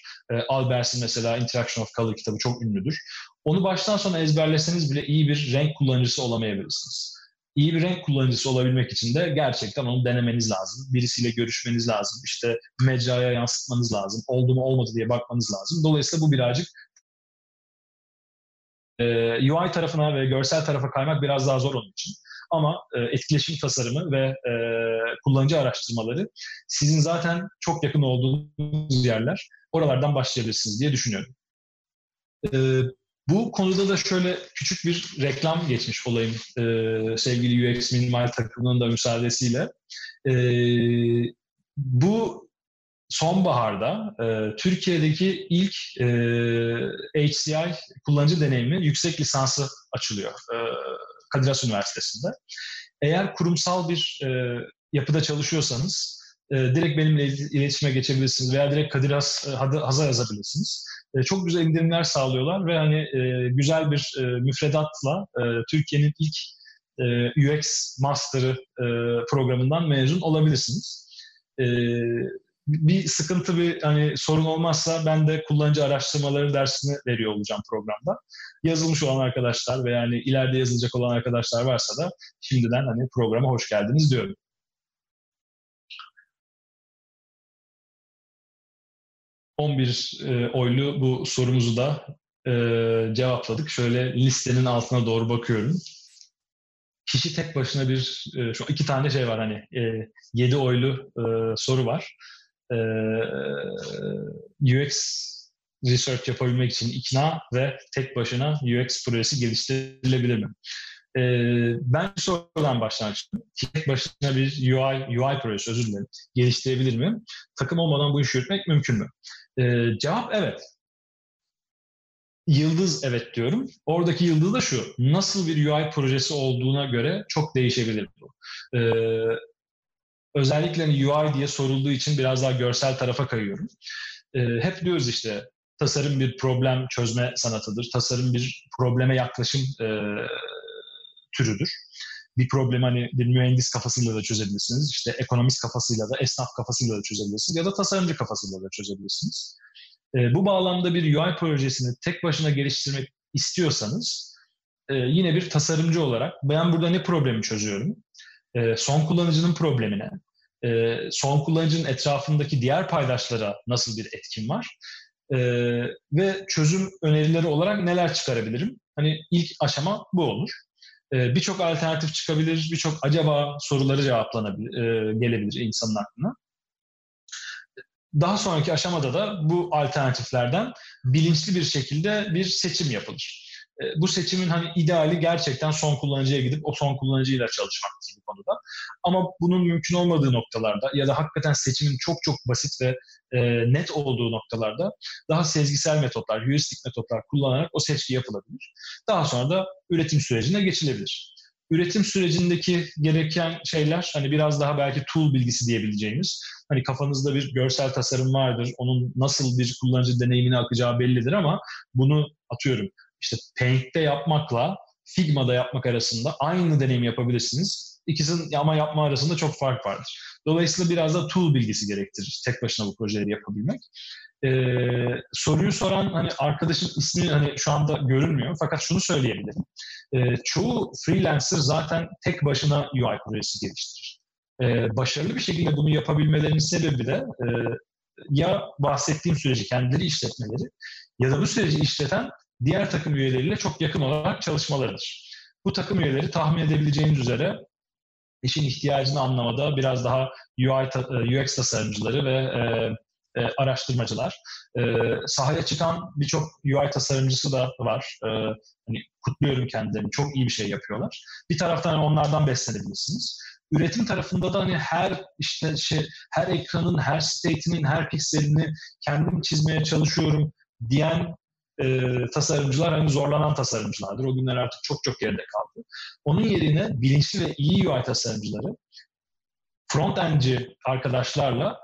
Albers'in mesela Interaction of Color kitabı çok ünlüdür. Onu baştan sona ezberleseniz bile iyi bir renk kullanıcısı olamayabilirsiniz. İyi bir renk kullanıcısı olabilmek için de gerçekten onu denemeniz lazım. Birisiyle görüşmeniz lazım. İşte mecraya yansıtmanız lazım. Oldu mu olmadı diye bakmanız lazım. Dolayısıyla bu birazcık e, UI tarafına ve görsel tarafa kaymak biraz daha zor onun için. Ama e, etkileşim tasarımı ve e, kullanıcı araştırmaları sizin zaten çok yakın olduğunuz yerler. Oralardan başlayabilirsiniz diye düşünüyorum. Bu konuda da şöyle küçük bir reklam geçmiş olayım e, sevgili UX Minimal takımının da müsaadesiyle. E, bu sonbaharda e, Türkiye'deki ilk e, HCI kullanıcı deneyimi yüksek lisansı açılıyor e, Kadir Has Üniversitesi'nde. Eğer kurumsal bir e, yapıda çalışıyorsanız e, direkt benimle iletişime geçebilirsiniz veya direkt Kadir Has, e, Haz'a yazabilirsiniz. E, çok güzel indirimler sağlıyorlar ve hani e, güzel bir e, müfredatla e, Türkiye'nin ilk UX Master'ı programından mezun olabilirsiniz. Bir sıkıntı bir hani sorun olmazsa ben de kullanıcı araştırmaları dersini veriyor olacağım programda. Yazılmış olan arkadaşlar ve yani ileride yazılacak olan arkadaşlar varsa da şimdiden hani programa hoş geldiniz diyorum. ...11 e, oylu bu sorumuzu da e, cevapladık. Şöyle listenin altına doğru bakıyorum. Kişi tek başına bir... E, şu iki tane şey var hani... E, 7 oylu e, soru var. UX research yapabilmek için ikna ve tek başına UX projesi geliştirilebilir mi? ben sorudan başlamak Tek başına bir UI, UI projesi, özür dilerim, geliştirebilir mi? Takım olmadan bu işi yürütmek mümkün mü? Cevap evet. Yıldız evet diyorum. Oradaki yıldız da şu. Nasıl bir UI projesi olduğuna göre çok değişebilir bu. Ee, özellikle hani UI diye sorulduğu için biraz daha görsel tarafa kayıyorum. E, hep diyoruz işte tasarım bir problem çözme sanatıdır. Tasarım bir probleme yaklaşım e, türüdür. Bir problemi hani bir mühendis kafasıyla da çözebilirsiniz. İşte ekonomist kafasıyla da, esnaf kafasıyla da çözebilirsiniz. Ya da tasarımcı kafasıyla da çözebilirsiniz. E, bu bağlamda bir UI projesini tek başına geliştirmek istiyorsanız e, yine bir tasarımcı olarak ben burada ne problemi çözüyorum? e, son kullanıcının problemine, e, son kullanıcının etrafındaki diğer paydaşlara nasıl bir etkin var? E, ve çözüm önerileri olarak neler çıkarabilirim? Hani ilk aşama bu olur. E, birçok alternatif çıkabilir, birçok acaba soruları cevaplanabilir, e, gelebilir insanın aklına. Daha sonraki aşamada da bu alternatiflerden bilinçli bir şekilde bir seçim yapılır. E, bu seçimin hani ideali gerçekten son kullanıcıya gidip o son kullanıcıyla çalışmaktır bu konuda. Ama bunun mümkün olmadığı noktalarda ya da hakikaten seçimin çok çok basit ve e, net olduğu noktalarda daha sezgisel metotlar, heuristik metotlar kullanarak o seçki yapılabilir. Daha sonra da üretim sürecine geçilebilir. Üretim sürecindeki gereken şeyler hani biraz daha belki tool bilgisi diyebileceğimiz hani kafanızda bir görsel tasarım vardır. Onun nasıl bir kullanıcı deneyimine akacağı bellidir ama bunu atıyorum işte Paint'te yapmakla Figma'da yapmak arasında aynı deneyim yapabilirsiniz. İkisinin ama yapma arasında çok fark vardır. Dolayısıyla biraz da tool bilgisi gerektirir tek başına bu projeleri yapabilmek. Ee, soruyu soran hani arkadaşın ismi hani şu anda görünmüyor fakat şunu söyleyebilirim. Ee, çoğu freelancer zaten tek başına UI projesi geliştirir. Ee, başarılı bir şekilde bunu yapabilmelerinin sebebi de e, ya bahsettiğim süreci kendileri işletmeleri ya da bu süreci işleten diğer takım üyeleriyle çok yakın olarak çalışmalarıdır. Bu takım üyeleri tahmin edebileceğiniz üzere işin ihtiyacını anlamada biraz daha UI, e, UX tasarımcıları ve e, e, araştırmacılar. E, sahaya çıkan birçok UI tasarımcısı da var. E, hani kutluyorum kendilerini. Çok iyi bir şey yapıyorlar. Bir taraftan onlardan beslenebilirsiniz. Üretim tarafında da hani her işte şey her ekranın, her state'inin, her pikselini kendim çizmeye çalışıyorum diyen e, tasarımcılar hani zorlanan tasarımcılardır. O günler artık çok çok geride kaldı. Onun yerine bilinçli ve iyi UI tasarımcıları front-endci arkadaşlarla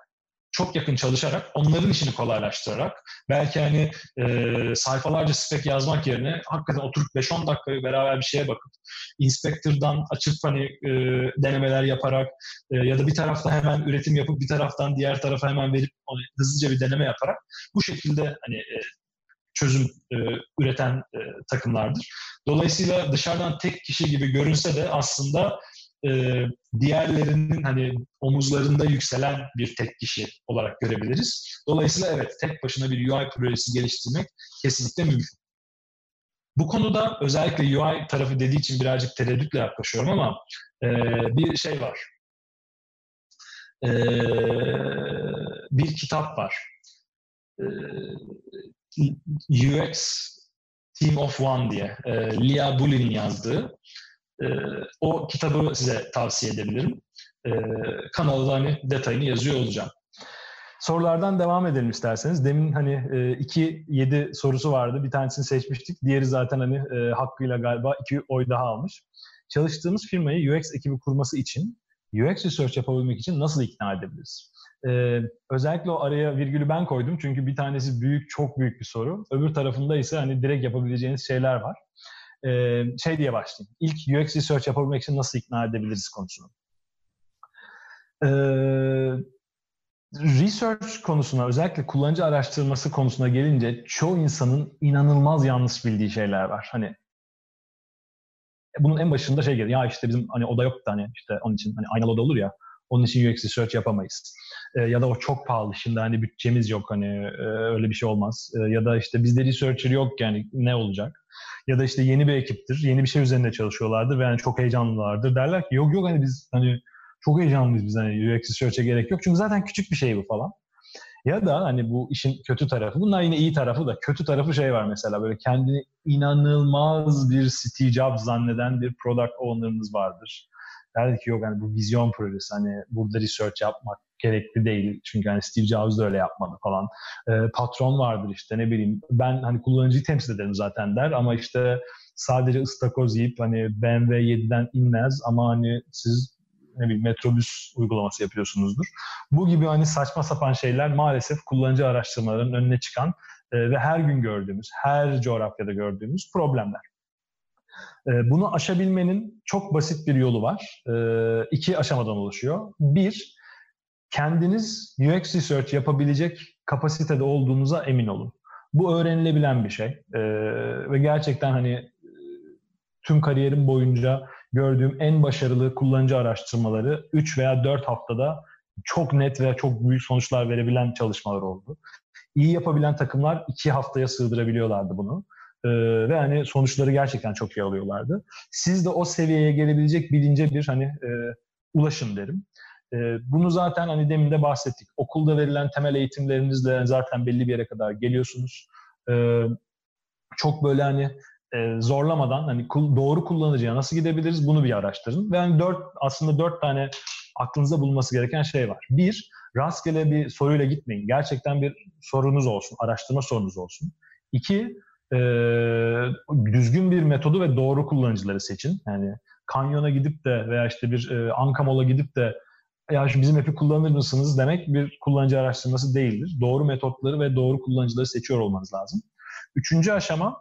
çok yakın çalışarak, onların işini kolaylaştırarak, belki hani e, sayfalarca spek yazmak yerine hakikaten oturup 5-10 dakika beraber bir şeye bakıp, inspektörden açıp hani e, denemeler yaparak e, ya da bir tarafta hemen üretim yapıp bir taraftan diğer tarafa hemen verip hani, hızlıca bir deneme yaparak bu şekilde hani e, çözüm e, üreten e, takımlardır. Dolayısıyla dışarıdan tek kişi gibi görünse de aslında e, diğerlerinin hani omuzlarında yükselen bir tek kişi olarak görebiliriz. Dolayısıyla evet tek başına bir UI projesi geliştirmek kesinlikle mümkün. Bu konuda özellikle UI tarafı dediği için birazcık tereddütle yaklaşıyorum ama e, bir şey var. E, bir kitap var. E, UX Team of One diye e, Lia Bullin'in yazdığı e, o kitabı size tavsiye edebilirim. E, kanalda hani detayını yazıyor olacağım. Sorulardan devam edelim isterseniz. Demin hani 2-7 sorusu vardı. Bir tanesini seçmiştik. Diğeri zaten hani e, hakkıyla galiba 2 oy daha almış. Çalıştığımız firmayı UX ekibi kurması için UX research yapabilmek için nasıl ikna edebiliriz? Ee, özellikle o araya virgülü ben koydum çünkü bir tanesi büyük, çok büyük bir soru. Öbür tarafında ise hani direkt yapabileceğiniz şeyler var. Ee, şey diye başlayayım. İlk UX research yapabilmek için nasıl ikna edebiliriz konusunu. Ee, research konusuna, özellikle kullanıcı araştırması konusuna gelince çoğu insanın inanılmaz yanlış bildiği şeyler var. Hani bunun en başında şey geliyor. Ya işte bizim hani oda yoktu hani işte onun için hani aynalı oda olur ya. Onun için UX research yapamayız. E, ya da o çok pahalı şimdi hani bütçemiz yok hani e, öyle bir şey olmaz. E, ya da işte bizde researcher yok yani ne olacak? Ya da işte yeni bir ekiptir, yeni bir şey üzerinde çalışıyorlardır ve yani çok heyecanlılardır. Derler ki yok yok hani biz hani çok heyecanlıyız biz hani UX research'e gerek yok. Çünkü zaten küçük bir şey bu falan. Ya da hani bu işin kötü tarafı, bunlar yine iyi tarafı da kötü tarafı şey var mesela böyle kendini inanılmaz bir Steve Jobs zanneden bir product owner'ınız vardır. Derdi ki yok hani bu vizyon projesi hani burada research yapmak gerekli değil. Çünkü hani Steve Jobs da öyle yapmadı falan. E, patron vardır işte ne bileyim. Ben hani kullanıcıyı temsil ederim zaten der ama işte sadece ıstakoz yiyip hani BMW 7'den inmez ama hani siz ne bileyim metrobüs uygulaması yapıyorsunuzdur. Bu gibi hani saçma sapan şeyler maalesef kullanıcı araştırmalarının önüne çıkan e, ve her gün gördüğümüz, her coğrafyada gördüğümüz problemler. E, bunu aşabilmenin çok basit bir yolu var. E, iki aşamadan oluşuyor. Bir, kendiniz UX research yapabilecek kapasitede olduğunuza emin olun. Bu öğrenilebilen bir şey ee, ve gerçekten hani tüm kariyerim boyunca gördüğüm en başarılı kullanıcı araştırmaları 3 veya 4 haftada çok net ve çok büyük sonuçlar verebilen çalışmalar oldu. iyi yapabilen takımlar iki haftaya sığdırabiliyorlardı bunu. Ee, ve hani sonuçları gerçekten çok iyi alıyorlardı. Siz de o seviyeye gelebilecek bilince bir hani e, ulaşın derim. E, bunu zaten hani demin de bahsettik. Okulda verilen temel eğitimlerinizle zaten belli bir yere kadar geliyorsunuz. E, çok böyle hani e, zorlamadan hani doğru kullanıcıya nasıl gidebiliriz bunu bir araştırın. Ve hani dört, aslında dört tane aklınızda bulunması gereken şey var. Bir, rastgele bir soruyla gitmeyin. Gerçekten bir sorunuz olsun, araştırma sorunuz olsun. İki, e, düzgün bir metodu ve doğru kullanıcıları seçin. Yani kanyona gidip de veya işte bir e, Ankamol'a gidip de ya şu bizim app'i kullanır mısınız demek bir kullanıcı araştırması değildir. Doğru metotları ve doğru kullanıcıları seçiyor olmanız lazım. Üçüncü aşama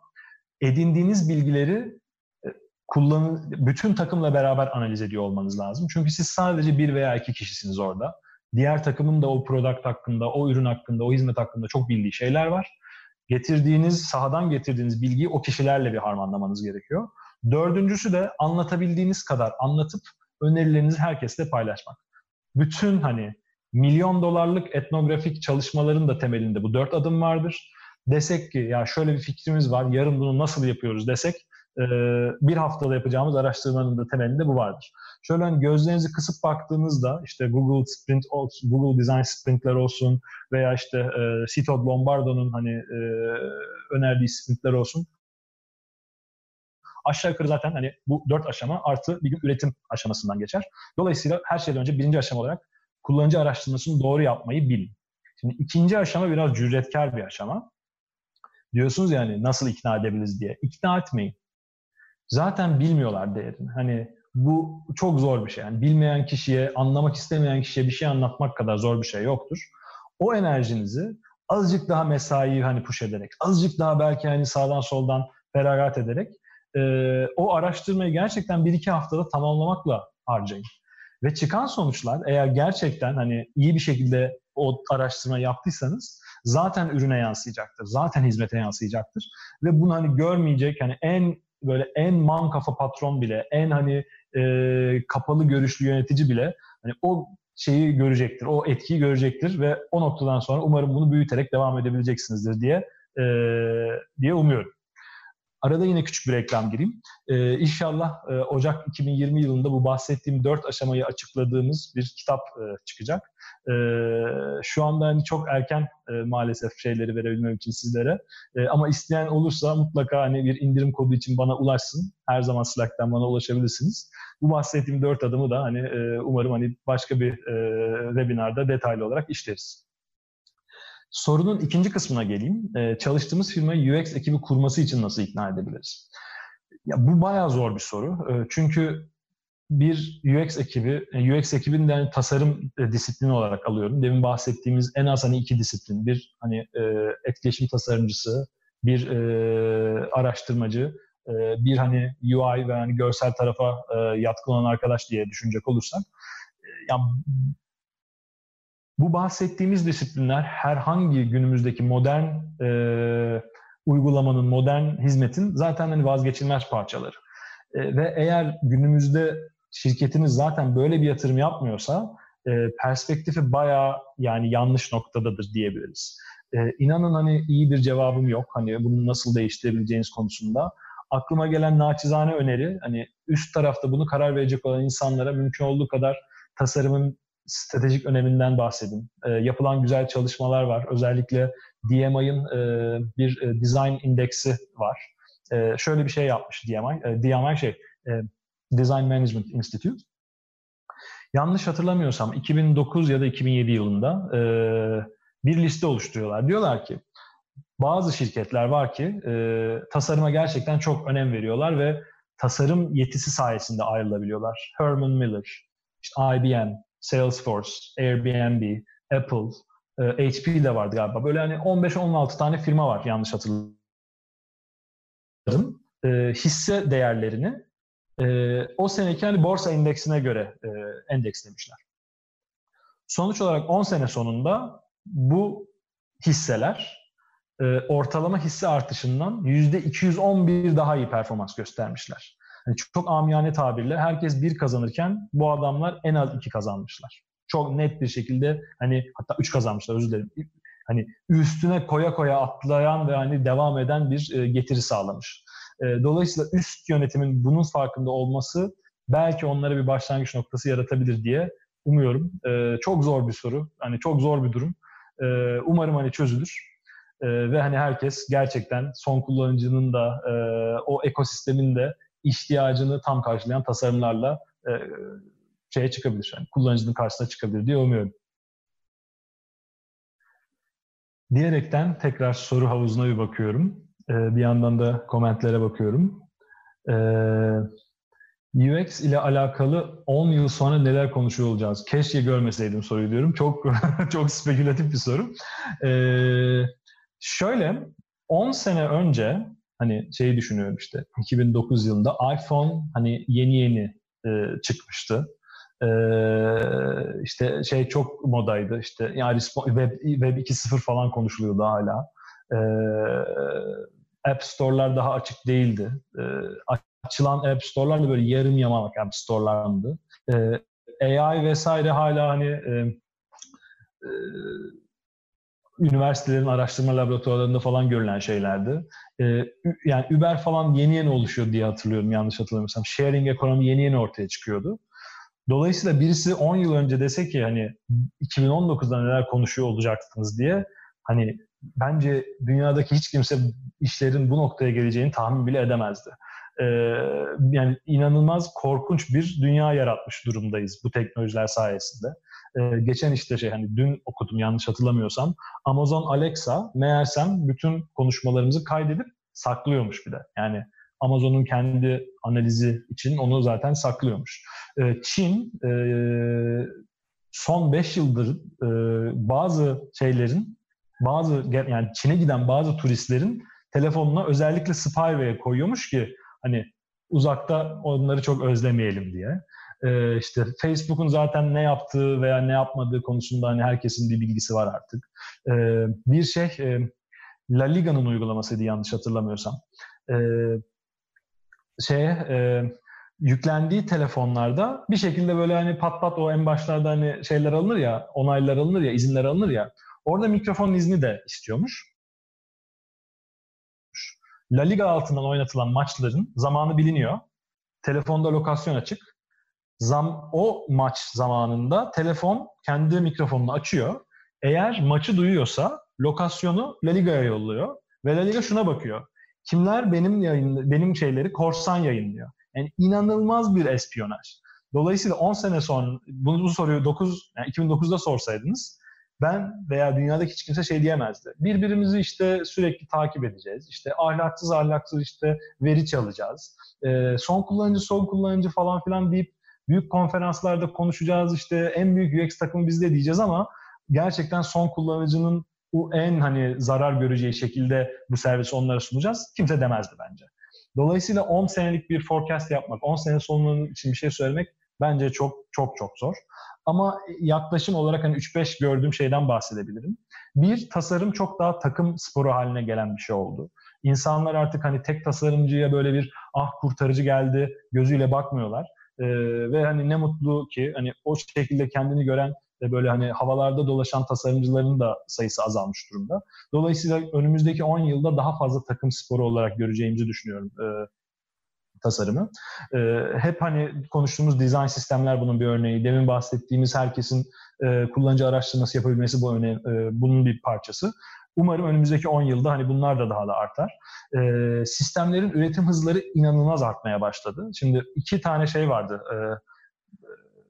edindiğiniz bilgileri e, kullanın, bütün takımla beraber analiz ediyor olmanız lazım. Çünkü siz sadece bir veya iki kişisiniz orada. Diğer takımın da o product hakkında, o ürün hakkında, o hizmet hakkında çok bildiği şeyler var. Getirdiğiniz, sahadan getirdiğiniz bilgiyi o kişilerle bir harmanlamanız gerekiyor. Dördüncüsü de anlatabildiğiniz kadar anlatıp önerilerinizi herkesle paylaşmak. Bütün hani milyon dolarlık etnografik çalışmaların da temelinde bu dört adım vardır. Desek ki ya şöyle bir fikrimiz var, yarın bunu nasıl yapıyoruz desek bir haftada yapacağımız araştırmanın da temelinde bu vardır. Şöyle hani gözlerinizi kısıp baktığınızda işte Google Sprint Google Design Sprintler olsun veya işte e, Cito Lombardo'nun hani e, önerdiği sprintler olsun aşağı yukarı zaten hani bu dört aşama artı bir gün üretim aşamasından geçer. Dolayısıyla her şeyden önce birinci aşama olarak kullanıcı araştırmasını doğru yapmayı bilin. Şimdi ikinci aşama biraz cüretkar bir aşama. Diyorsunuz yani nasıl ikna edebiliriz diye. İkna etmeyin. Zaten bilmiyorlar değerini. Hani bu çok zor bir şey. Yani bilmeyen kişiye, anlamak istemeyen kişiye bir şey anlatmak kadar zor bir şey yoktur. O enerjinizi azıcık daha mesai hani push ederek, azıcık daha belki hani sağdan soldan feragat ederek e, o araştırmayı gerçekten bir iki haftada tamamlamakla harcayın. Ve çıkan sonuçlar eğer gerçekten hani iyi bir şekilde o araştırma yaptıysanız zaten ürüne yansıyacaktır. Zaten hizmete yansıyacaktır. Ve bunu hani görmeyecek hani en böyle en man kafa patron bile, en hani e, kapalı görüşlü yönetici bile hani o şeyi görecektir, o etkiyi görecektir ve o noktadan sonra umarım bunu büyüterek devam edebileceksinizdir diye e, diye umuyorum. Arada yine küçük bir reklam gireyim. Ee, inşallah e, Ocak 2020 yılında bu bahsettiğim dört aşamayı açıkladığımız bir kitap e, çıkacak. E, şu anda hani çok erken e, maalesef şeyleri verebilmem için sizlere. E, ama isteyen olursa mutlaka hani bir indirim kodu için bana ulaşsın. Her zaman Slack'tan bana ulaşabilirsiniz. Bu bahsettiğim dört adımı da hani e, umarım hani başka bir e, webinarda detaylı olarak işleriz. Sorunun ikinci kısmına geleyim. Ee, çalıştığımız firmayı UX ekibi kurması için nasıl ikna edebiliriz? Ya bu bayağı zor bir soru. Ee, çünkü bir UX ekibi, e, UX ekibini de yani tasarım e, disiplini olarak alıyorum. Demin bahsettiğimiz en az hani iki disiplin. Bir hani e, etkileşim tasarımcısı, bir araştırmacı, bir hani UI ve hani görsel tarafa yatkın olan arkadaş diye düşünecek olursak. Yani bu bahsettiğimiz disiplinler herhangi günümüzdeki modern e, uygulamanın, modern hizmetin zaten hani vazgeçilmez parçaları. E, ve eğer günümüzde şirketiniz zaten böyle bir yatırım yapmıyorsa e, perspektifi bayağı yani yanlış noktadadır diyebiliriz. E, inanın hani iyi bir cevabım yok. Hani bunu nasıl değiştirebileceğiniz konusunda. Aklıma gelen naçizane öneri hani üst tarafta bunu karar verecek olan insanlara mümkün olduğu kadar tasarımın stratejik öneminden bahsedin. E, yapılan güzel çalışmalar var. Özellikle DMI'ın e, bir e, design indeksi var. E, şöyle bir şey yapmış DMI. E, DMI şey, e, Design Management Institute. Yanlış hatırlamıyorsam 2009 ya da 2007 yılında e, bir liste oluşturuyorlar. Diyorlar ki bazı şirketler var ki e, tasarıma gerçekten çok önem veriyorlar ve tasarım yetisi sayesinde ayrılabiliyorlar. Herman Miller, işte IBM, Salesforce, Airbnb, Apple, HP e, de vardı galiba. Böyle hani 15-16 tane firma var yanlış hatırlamıyorum. E, hisse değerlerini e, o seneki hani borsa endeksine göre e, endekslemişler. Sonuç olarak 10 sene sonunda bu hisseler e, ortalama hisse artışından %211 daha iyi performans göstermişler. Yani çok amiyane tabirle herkes bir kazanırken bu adamlar en az iki kazanmışlar. Çok net bir şekilde hani hatta üç kazanmışlar özür dilerim. hani üstüne koya koya atlayan ve hani devam eden bir e, getiri sağlamış. E, dolayısıyla üst yönetimin bunun farkında olması belki onlara bir başlangıç noktası yaratabilir diye umuyorum. E, çok zor bir soru. Hani çok zor bir durum. Umarım hani çözülür. Ve hani herkes gerçekten son kullanıcının da o ekosistemin de ihtiyacını tam karşılayan tasarımlarla e, şeye çıkabilir. Yani kullanıcının karşısına çıkabilir diye umuyorum. Diyerekten tekrar soru havuzuna bir bakıyorum. Ee, bir yandan da komentlere bakıyorum. Ee, UX ile alakalı 10 yıl sonra neler konuşuyor olacağız? Keşke görmeseydim soruyu diyorum. Çok [laughs] çok spekülatif bir soru. Ee, şöyle 10 sene önce hani şeyi düşünüyorum işte 2009 yılında iPhone hani yeni yeni e, çıkmıştı. E, işte şey çok modaydı işte yani web, web 2.0 falan konuşuluyordu hala. E, App Store'lar daha açık değildi. E, açılan App Store'lar da böyle yarım yamalak App Store'lardı. E, AI vesaire hala hani e, e, üniversitelerin araştırma laboratuvarlarında falan görülen şeylerdi. Ee, yani Uber falan yeni yeni oluşuyor diye hatırlıyorum yanlış hatırlamıyorsam. Sharing ekonomi yeni yeni ortaya çıkıyordu. Dolayısıyla birisi 10 yıl önce dese ki hani 2019'da neler konuşuyor olacaksınız diye hani bence dünyadaki hiç kimse işlerin bu noktaya geleceğini tahmin bile edemezdi. Ee, yani inanılmaz korkunç bir dünya yaratmış durumdayız bu teknolojiler sayesinde. Ee, geçen işte şey hani dün okudum yanlış hatırlamıyorsam Amazon Alexa meğersem bütün konuşmalarımızı kaydedip saklıyormuş bir de. Yani Amazon'un kendi analizi için onu zaten saklıyormuş. Ee, Çin e, son 5 yıldır e, bazı şeylerin bazı yani Çin'e giden bazı turistlerin telefonuna özellikle spyware koyuyormuş ki hani uzakta onları çok özlemeyelim diye. Ee, işte Facebook'un zaten ne yaptığı veya ne yapmadığı konusunda hani herkesin bir bilgisi var artık. Ee, bir şey e, La Liga'nın uygulamasıydı yanlış hatırlamıyorsam. Ee, şey e, yüklendiği telefonlarda bir şekilde böyle hani pat pat o en başlarda hani şeyler alınır ya, onaylar alınır ya, izinler alınır ya. Orada mikrofon izni de istiyormuş. La Liga altından oynatılan maçların zamanı biliniyor. Telefonda lokasyon açık. Zam, o maç zamanında telefon kendi mikrofonunu açıyor. Eğer maçı duyuyorsa lokasyonu La Liga'ya yolluyor ve La Liga şuna bakıyor. Kimler benim yayın, benim şeyleri korsan yayınlıyor. Yani inanılmaz bir espiyonaj. Dolayısıyla 10 sene sonra bunu bu soruyu 9 yani 2009'da sorsaydınız ben veya dünyadaki hiç kimse şey diyemezdi. Birbirimizi işte sürekli takip edeceğiz. İşte ahlaksız ahlaksız işte veri çalacağız. E, son kullanıcı son kullanıcı falan filan deyip büyük konferanslarda konuşacağız işte en büyük UX takımı bizde diyeceğiz ama gerçekten son kullanıcının bu en hani zarar göreceği şekilde bu servisi onlara sunacağız. Kimse demezdi bence. Dolayısıyla 10 senelik bir forecast yapmak, 10 sene sonunun için bir şey söylemek bence çok çok çok zor. Ama yaklaşım olarak hani 3-5 gördüğüm şeyden bahsedebilirim. Bir, tasarım çok daha takım sporu haline gelen bir şey oldu. İnsanlar artık hani tek tasarımcıya böyle bir ah kurtarıcı geldi gözüyle bakmıyorlar. Ee, ve hani ne mutlu ki hani o şekilde kendini gören ve böyle hani havalarda dolaşan tasarımcıların da sayısı azalmış durumda. Dolayısıyla önümüzdeki 10 yılda daha fazla takım sporu olarak göreceğimizi düşünüyorum e, tasarımı. E, hep hani konuştuğumuz design sistemler bunun bir örneği. Demin bahsettiğimiz herkesin e, kullanıcı araştırması yapabilmesi bu örneği, e, bunun bir parçası. Umarım önümüzdeki 10 yılda hani bunlar da daha da artar. E, sistemlerin üretim hızları inanılmaz artmaya başladı. Şimdi iki tane şey vardı. E,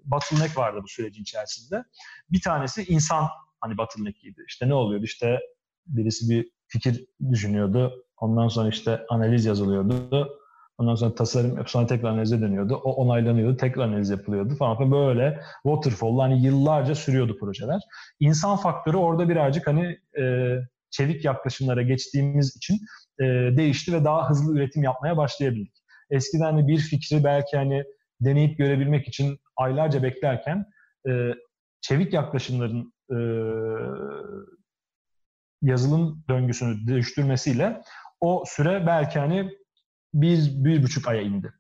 bottleneck vardı bu sürecin içerisinde. Bir tanesi insan hani bottleneck'iydi. İşte ne oluyordu? İşte birisi bir fikir düşünüyordu. Ondan sonra işte analiz yazılıyordu. Ondan sonra tasarım sonra tekrar analize dönüyordu. O onaylanıyordu. Tekrar analiz yapılıyordu falan. Böyle waterfall hani yıllarca sürüyordu projeler. İnsan faktörü orada birazcık hani e, çevik yaklaşımlara geçtiğimiz için e, değişti ve daha hızlı üretim yapmaya başlayabildik. Eskiden de bir fikri belki hani deneyip görebilmek için aylarca beklerken e, çevik yaklaşımların e, yazılım döngüsünü değiştirmesiyle o süre belki hani bir, bir buçuk aya indi.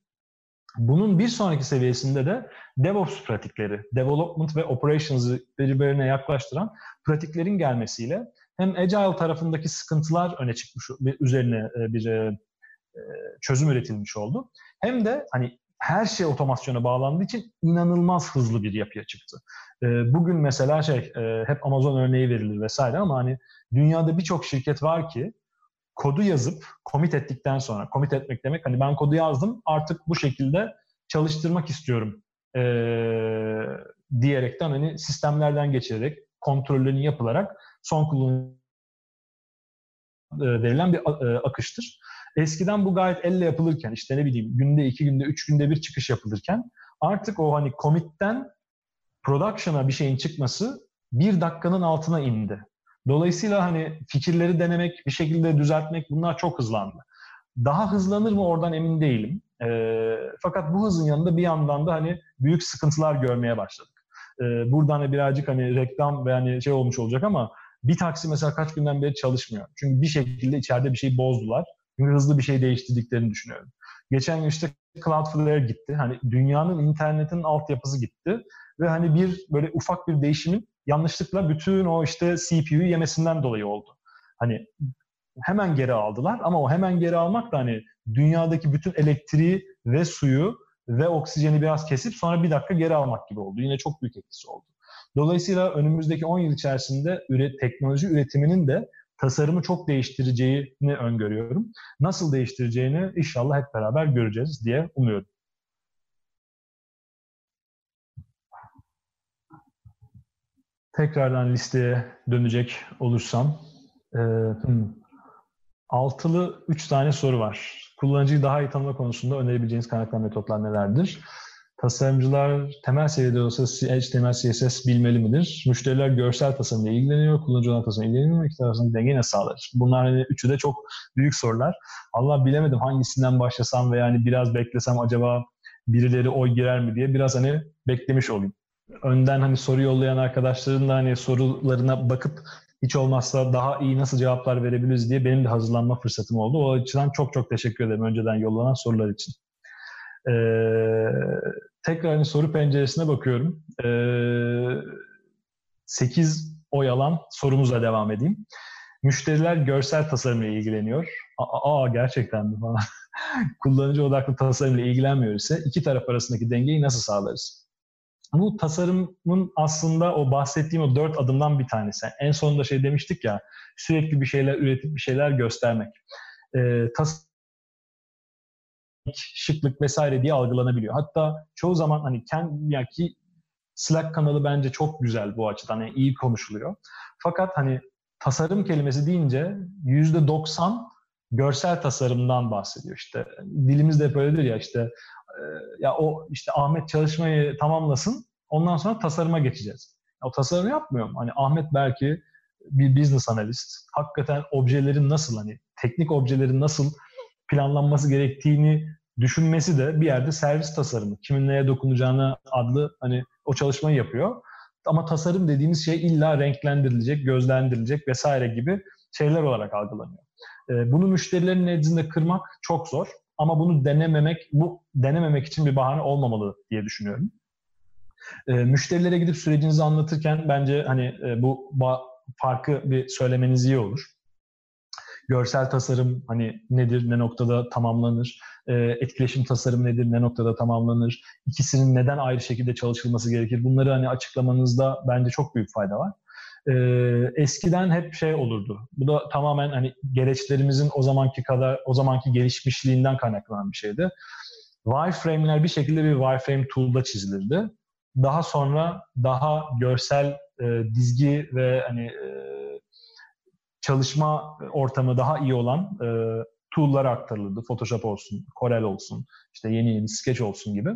Bunun bir sonraki seviyesinde de DevOps pratikleri, development ve operations'ı birbirine yaklaştıran pratiklerin gelmesiyle hem Agile tarafındaki sıkıntılar öne çıkmış, üzerine bir çözüm üretilmiş oldu. Hem de hani her şey otomasyona bağlandığı için inanılmaz hızlı bir yapıya çıktı. Bugün mesela şey hep Amazon örneği verilir vesaire ama hani dünyada birçok şirket var ki kodu yazıp commit ettikten sonra, commit etmek demek hani ben kodu yazdım artık bu şekilde çalıştırmak istiyorum e, diyerekten hani sistemlerden geçirerek kontrollerini yapılarak son kullanıcı verilen bir akıştır. Eskiden bu gayet elle yapılırken işte ne bileyim günde iki günde üç günde bir çıkış yapılırken artık o hani commit'ten production'a bir şeyin çıkması bir dakikanın altına indi. Dolayısıyla hani fikirleri denemek, bir şekilde düzeltmek bunlar çok hızlandı. Daha hızlanır mı oradan emin değilim. E, fakat bu hızın yanında bir yandan da hani büyük sıkıntılar görmeye başladık. E, buradan da birazcık hani reklam ve hani şey olmuş olacak ama bir taksi mesela kaç günden beri çalışmıyor. Çünkü bir şekilde içeride bir şey bozdular. Çünkü hızlı bir şey değiştirdiklerini düşünüyorum. Geçen gün işte Cloudflare gitti. Hani dünyanın internetin altyapısı gitti. Ve hani bir böyle ufak bir değişimin yanlışlıkla bütün o işte CPU'yu yemesinden dolayı oldu. Hani hemen geri aldılar ama o hemen geri almak da hani dünyadaki bütün elektriği ve suyu ve oksijeni biraz kesip sonra bir dakika geri almak gibi oldu. Yine çok büyük etkisi oldu. Dolayısıyla önümüzdeki 10 yıl içerisinde üret, teknoloji üretiminin de tasarımı çok değiştireceğini öngörüyorum. Nasıl değiştireceğini inşallah hep beraber göreceğiz diye umuyorum. Tekrardan listeye dönecek olursam, e, hmm, altılı üç tane soru var. Kullanıcıyı daha iyi tanıma konusunda önerebileceğiniz kaynaklar metotlar nelerdir? Tasarımcılar temel seviyede olsa HTML, CSS bilmeli midir? Müşteriler görsel tasarımla ilgileniyor, kullanıcılar tasarımla ilgileniyor. İki tarafında dengeyi nasıl sağlar? Bunlar hani üçü de çok büyük sorular. Allah bilemedim hangisinden başlasam ve yani biraz beklesem acaba birileri oy girer mi diye biraz hani beklemiş olayım. Önden hani soru yollayan arkadaşların da hani sorularına bakıp hiç olmazsa daha iyi nasıl cevaplar verebiliriz diye benim de hazırlanma fırsatım oldu. O açıdan çok çok teşekkür ederim önceden yollanan sorular için. Ee, tekrar hani soru penceresine bakıyorum. Ee, 8 oy alan sorumuzla devam edeyim. Müşteriler görsel tasarımla ilgileniyor. Aa, aa gerçekten mi falan. [laughs] Kullanıcı odaklı tasarımla ilgilenmiyor ise iki taraf arasındaki dengeyi nasıl sağlarız? Bu tasarımın aslında o bahsettiğim o dört adımdan bir tanesi. En sonunda şey demiştik ya sürekli bir şeyler üretip bir şeyler göstermek. Ee, tas şıklık vesaire diye algılanabiliyor. Hatta çoğu zaman hani kendi yani ki Slack kanalı bence çok güzel bu açıdan. Yani iyi konuşuluyor. Fakat hani tasarım kelimesi deyince yüzde 90 görsel tasarımdan bahsediyor. İşte dilimizde hep öyledir ya işte e, ya o işte Ahmet çalışmayı tamamlasın ondan sonra tasarıma geçeceğiz. O tasarım yapmıyorum. Hani Ahmet belki bir business analist. Hakikaten objelerin nasıl hani teknik objelerin nasıl planlanması gerektiğini düşünmesi de bir yerde servis tasarımı. Kimin neye dokunacağını adlı hani o çalışmayı yapıyor. Ama tasarım dediğimiz şey illa renklendirilecek, gözlendirilecek vesaire gibi şeyler olarak algılanıyor. Ee, bunu müşterilerin nezdinde kırmak çok zor. Ama bunu denememek, bu denememek için bir bahane olmamalı diye düşünüyorum. E, müşterilere gidip sürecinizi anlatırken bence hani e, bu farkı bir söylemeniz iyi olur görsel tasarım hani nedir, ne noktada tamamlanır, e, etkileşim tasarım nedir, ne noktada tamamlanır, ikisinin neden ayrı şekilde çalışılması gerekir. Bunları hani açıklamanızda bence çok büyük fayda var. E, eskiden hep şey olurdu. Bu da tamamen hani gereçlerimizin o zamanki kadar o zamanki gelişmişliğinden kaynaklanan bir şeydi. Wireframe'ler bir şekilde bir wireframe tool'da çizilirdi. Daha sonra daha görsel e, dizgi ve hani e, çalışma ortamı daha iyi olan e, tool'lara aktarılırdı. Photoshop olsun, Corel olsun, işte yeni yeni Sketch olsun gibi.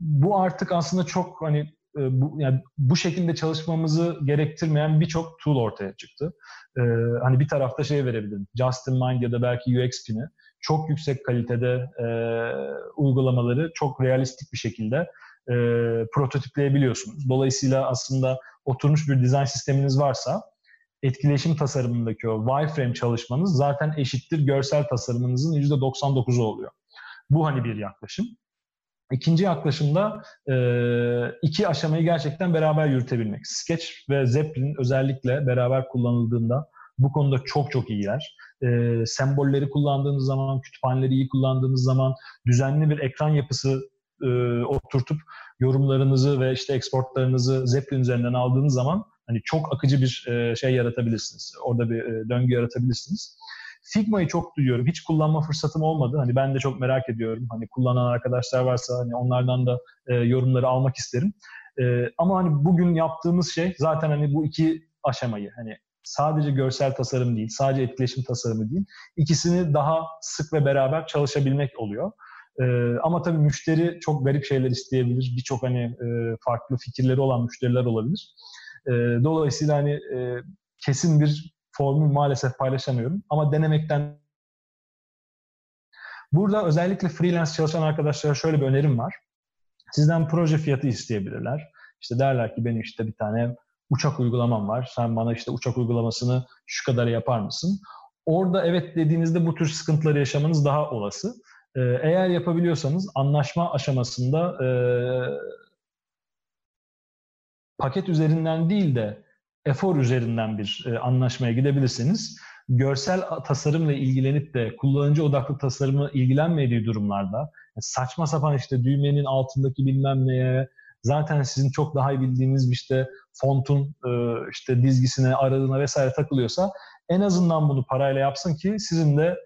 Bu artık aslında çok hani e, bu, yani bu şekilde çalışmamızı gerektirmeyen birçok tool ortaya çıktı. E, hani bir tarafta şey verebilirim. Justin Mind ya da belki UXP'ni çok yüksek kalitede e, uygulamaları çok realistik bir şekilde e, prototipleyebiliyorsunuz. Dolayısıyla aslında oturmuş bir dizayn sisteminiz varsa etkileşim tasarımındaki o wireframe çalışmanız zaten eşittir görsel tasarımınızın %99'u oluyor. Bu hani bir yaklaşım. İkinci yaklaşımda e, iki aşamayı gerçekten beraber yürütebilmek. Sketch ve Zeppelin özellikle beraber kullanıldığında bu konuda çok çok iyiler. E, sembolleri kullandığınız zaman, kütüphaneleri iyi kullandığınız zaman, düzenli bir ekran yapısı e, oturtup yorumlarınızı ve işte exportlarınızı Zeppelin üzerinden aldığınız zaman hani çok akıcı bir e, şey yaratabilirsiniz. Orada bir e, döngü yaratabilirsiniz. Figma'yı çok duyuyorum. Hiç kullanma fırsatım olmadı. Hani ben de çok merak ediyorum. Hani kullanan arkadaşlar varsa hani onlardan da e, yorumları almak isterim. Ama hani bugün yaptığımız şey zaten hani bu iki aşamayı hani sadece görsel tasarım değil, sadece etkileşim tasarımı değil, ikisini daha sık ve beraber çalışabilmek oluyor. E, ama tabii müşteri çok garip şeyler isteyebilir. Birçok hani e, farklı fikirleri olan müşteriler olabilir. E, dolayısıyla hani e, kesin bir formül maalesef paylaşamıyorum. Ama denemekten Burada özellikle freelance çalışan arkadaşlara şöyle bir önerim var. Sizden proje fiyatı isteyebilirler. İşte derler ki benim işte bir tane uçak uygulamam var. Sen bana işte uçak uygulamasını şu kadar yapar mısın? Orada evet dediğinizde bu tür sıkıntıları yaşamanız daha olası. Ee, eğer yapabiliyorsanız anlaşma aşamasında e, paket üzerinden değil de efor üzerinden bir e, anlaşmaya gidebilirsiniz. Görsel tasarımla ilgilenip de kullanıcı odaklı tasarımı ilgilenmediği durumlarda saçma sapan işte düğmenin altındaki bilmem neye zaten sizin çok daha iyi bildiğiniz işte fontun e, işte dizgisine, aralığına vesaire takılıyorsa en azından bunu parayla yapsın ki sizin de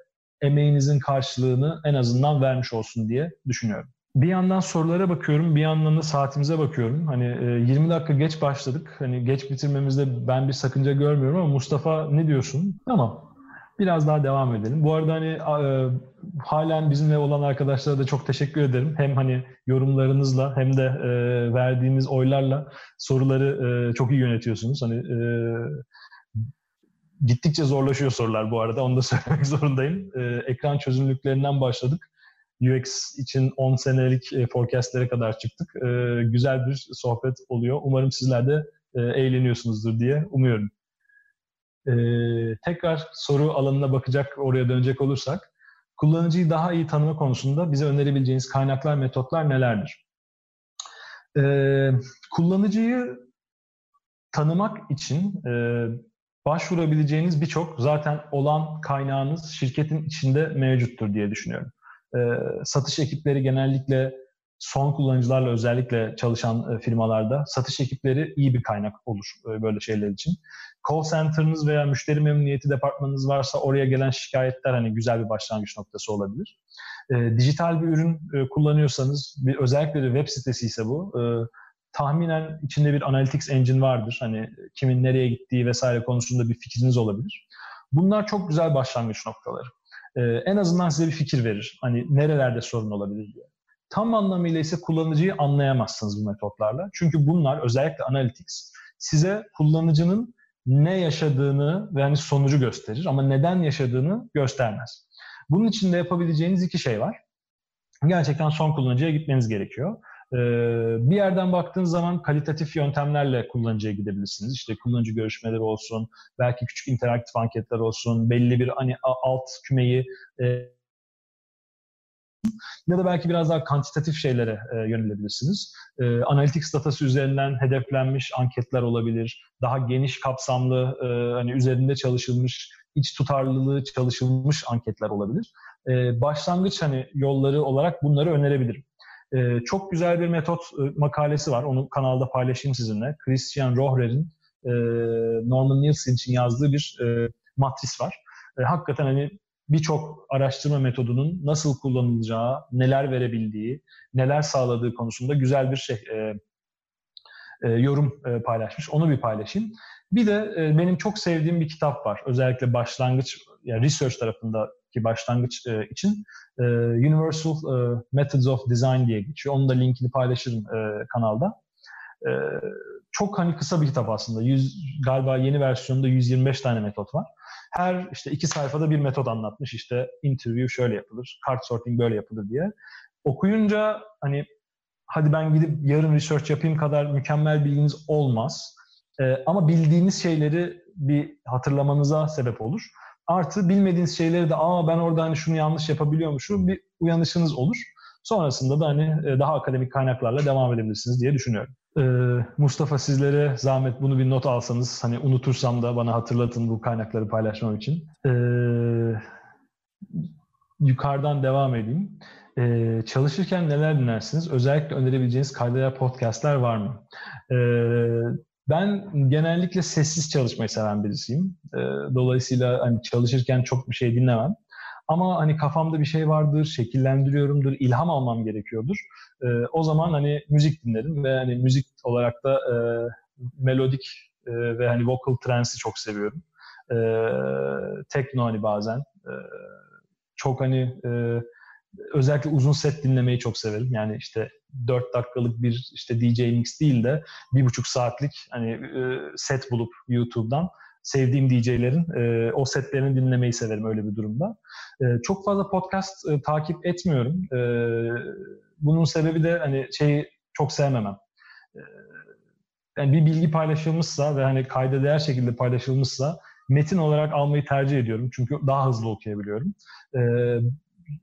emeğinizin karşılığını en azından vermiş olsun diye düşünüyorum. Bir yandan sorulara bakıyorum, bir yandan da saatimize bakıyorum. Hani 20 e, dakika geç başladık. Hani geç bitirmemizde ben bir sakınca görmüyorum ama Mustafa ne diyorsun? Tamam. Biraz daha devam edelim. Bu arada hani e, halen bizimle olan arkadaşlara da çok teşekkür ederim. Hem hani yorumlarınızla hem de e, verdiğiniz oylarla soruları çok iyi yönetiyorsunuz. Hani gittikçe zorlaşıyor sorular bu arada. Onu da [laughs] söylemek zorundayım. ekran çözünürlüklerinden başladık UX için 10 senelik e, forecastlere kadar çıktık. E, güzel bir sohbet oluyor. Umarım sizler de e, eğleniyorsunuzdur diye umuyorum. Tekrar soru alanına bakacak, oraya dönecek olursak, kullanıcıyı daha iyi tanıma konusunda bize önerebileceğiniz kaynaklar, metotlar nelerdir? Kullanıcıyı tanımak için başvurabileceğiniz birçok zaten olan kaynağınız şirketin içinde mevcuttur diye düşünüyorum. E, satış ekipleri genellikle son kullanıcılarla özellikle çalışan e, firmalarda satış ekipleri iyi bir kaynak olur e, böyle şeyler için. Call center'ınız veya müşteri memnuniyeti departmanınız varsa oraya gelen şikayetler hani güzel bir başlangıç noktası olabilir. E, dijital bir ürün e, kullanıyorsanız, bir, özellikle de web sitesi ise bu, e, tahminen içinde bir analytics engine vardır. Hani kimin nereye gittiği vesaire konusunda bir fikriniz olabilir. Bunlar çok güzel başlangıç noktaları e, en azından size bir fikir verir. Hani nerelerde sorun olabilir diye. Tam anlamıyla ise kullanıcıyı anlayamazsınız bu metotlarla. Çünkü bunlar özellikle analytics size kullanıcının ne yaşadığını ve hani sonucu gösterir ama neden yaşadığını göstermez. Bunun için de yapabileceğiniz iki şey var. Gerçekten son kullanıcıya gitmeniz gerekiyor. Ee, bir yerden baktığınız zaman kalitatif yöntemlerle kullanıcıya gidebilirsiniz. İşte kullanıcı görüşmeleri olsun, belki küçük interaktif anketler olsun, belli bir hani alt kümeyi e, ya da belki biraz daha kantitatif şeylere e, yönelebilirsiniz. E, Analytics datası üzerinden hedeflenmiş anketler olabilir. Daha geniş kapsamlı, e, hani üzerinde çalışılmış, iç tutarlılığı çalışılmış anketler olabilir. E, başlangıç hani yolları olarak bunları önerebilirim. E, çok güzel bir metot e, makalesi var. Onu kanalda paylaşayım sizinle. Christian Rohrer'in e, Norman Nielsen için yazdığı bir e, matris var. E, hakikaten hani birçok araştırma metodunun nasıl kullanılacağı, neler verebildiği, neler sağladığı konusunda güzel bir şey e, e, yorum e, paylaşmış. Onu bir paylaşayım. Bir de e, benim çok sevdiğim bir kitap var. Özellikle başlangıç, yani research tarafındaki başlangıç e, için e, Universal e, Methods of Design diye geçiyor. Onun da linkini paylaşırım e, kanalda. E, çok hani kısa bir kitap aslında. 100, galiba yeni versiyonunda 125 tane metot var. Her işte iki sayfada bir metot anlatmış. İşte interview şöyle yapılır, card sorting böyle yapılır diye. Okuyunca hani hadi ben gidip yarın research yapayım kadar mükemmel bilginiz olmaz. E, ama bildiğiniz şeyleri bir hatırlamanıza sebep olur. Artı bilmediğiniz şeyleri de aa ben orada hani şunu yanlış yapabiliyormuşum bir uyanışınız olur. Sonrasında da hani e, daha akademik kaynaklarla devam edebilirsiniz diye düşünüyorum. Ee, Mustafa sizlere zahmet bunu bir not alsanız hani unutursam da bana hatırlatın bu kaynakları paylaşmam için. Ee, yukarıdan devam edeyim. Ee, çalışırken neler dinlersiniz? Özellikle önerebileceğiniz kayda podcastler var mı? Ee, ben genellikle sessiz çalışmayı seven birisiyim. Ee, dolayısıyla hani çalışırken çok bir şey dinlemem. Ama hani kafamda bir şey vardır, şekillendiriyorumdur, ilham almam gerekiyordur. E, o zaman hani müzik dinlerim ve hani müzik olarak da e, melodik e, ve hani vocal trance'i çok seviyorum. E, tekno hani bazen. E, çok hani e, özellikle uzun set dinlemeyi çok severim. Yani işte 4 dakikalık bir işte DJ mix değil de bir buçuk saatlik hani e, set bulup YouTube'dan sevdiğim DJ'lerin e, o setlerini dinlemeyi severim öyle bir durumda. E, çok fazla podcast takip etmiyorum. Bunun sebebi de hani şeyi çok sevmemem. Yani bir bilgi paylaşılmışsa ve hani kayda değer şekilde paylaşılmışsa metin olarak almayı tercih ediyorum. Çünkü daha hızlı okuyabiliyorum.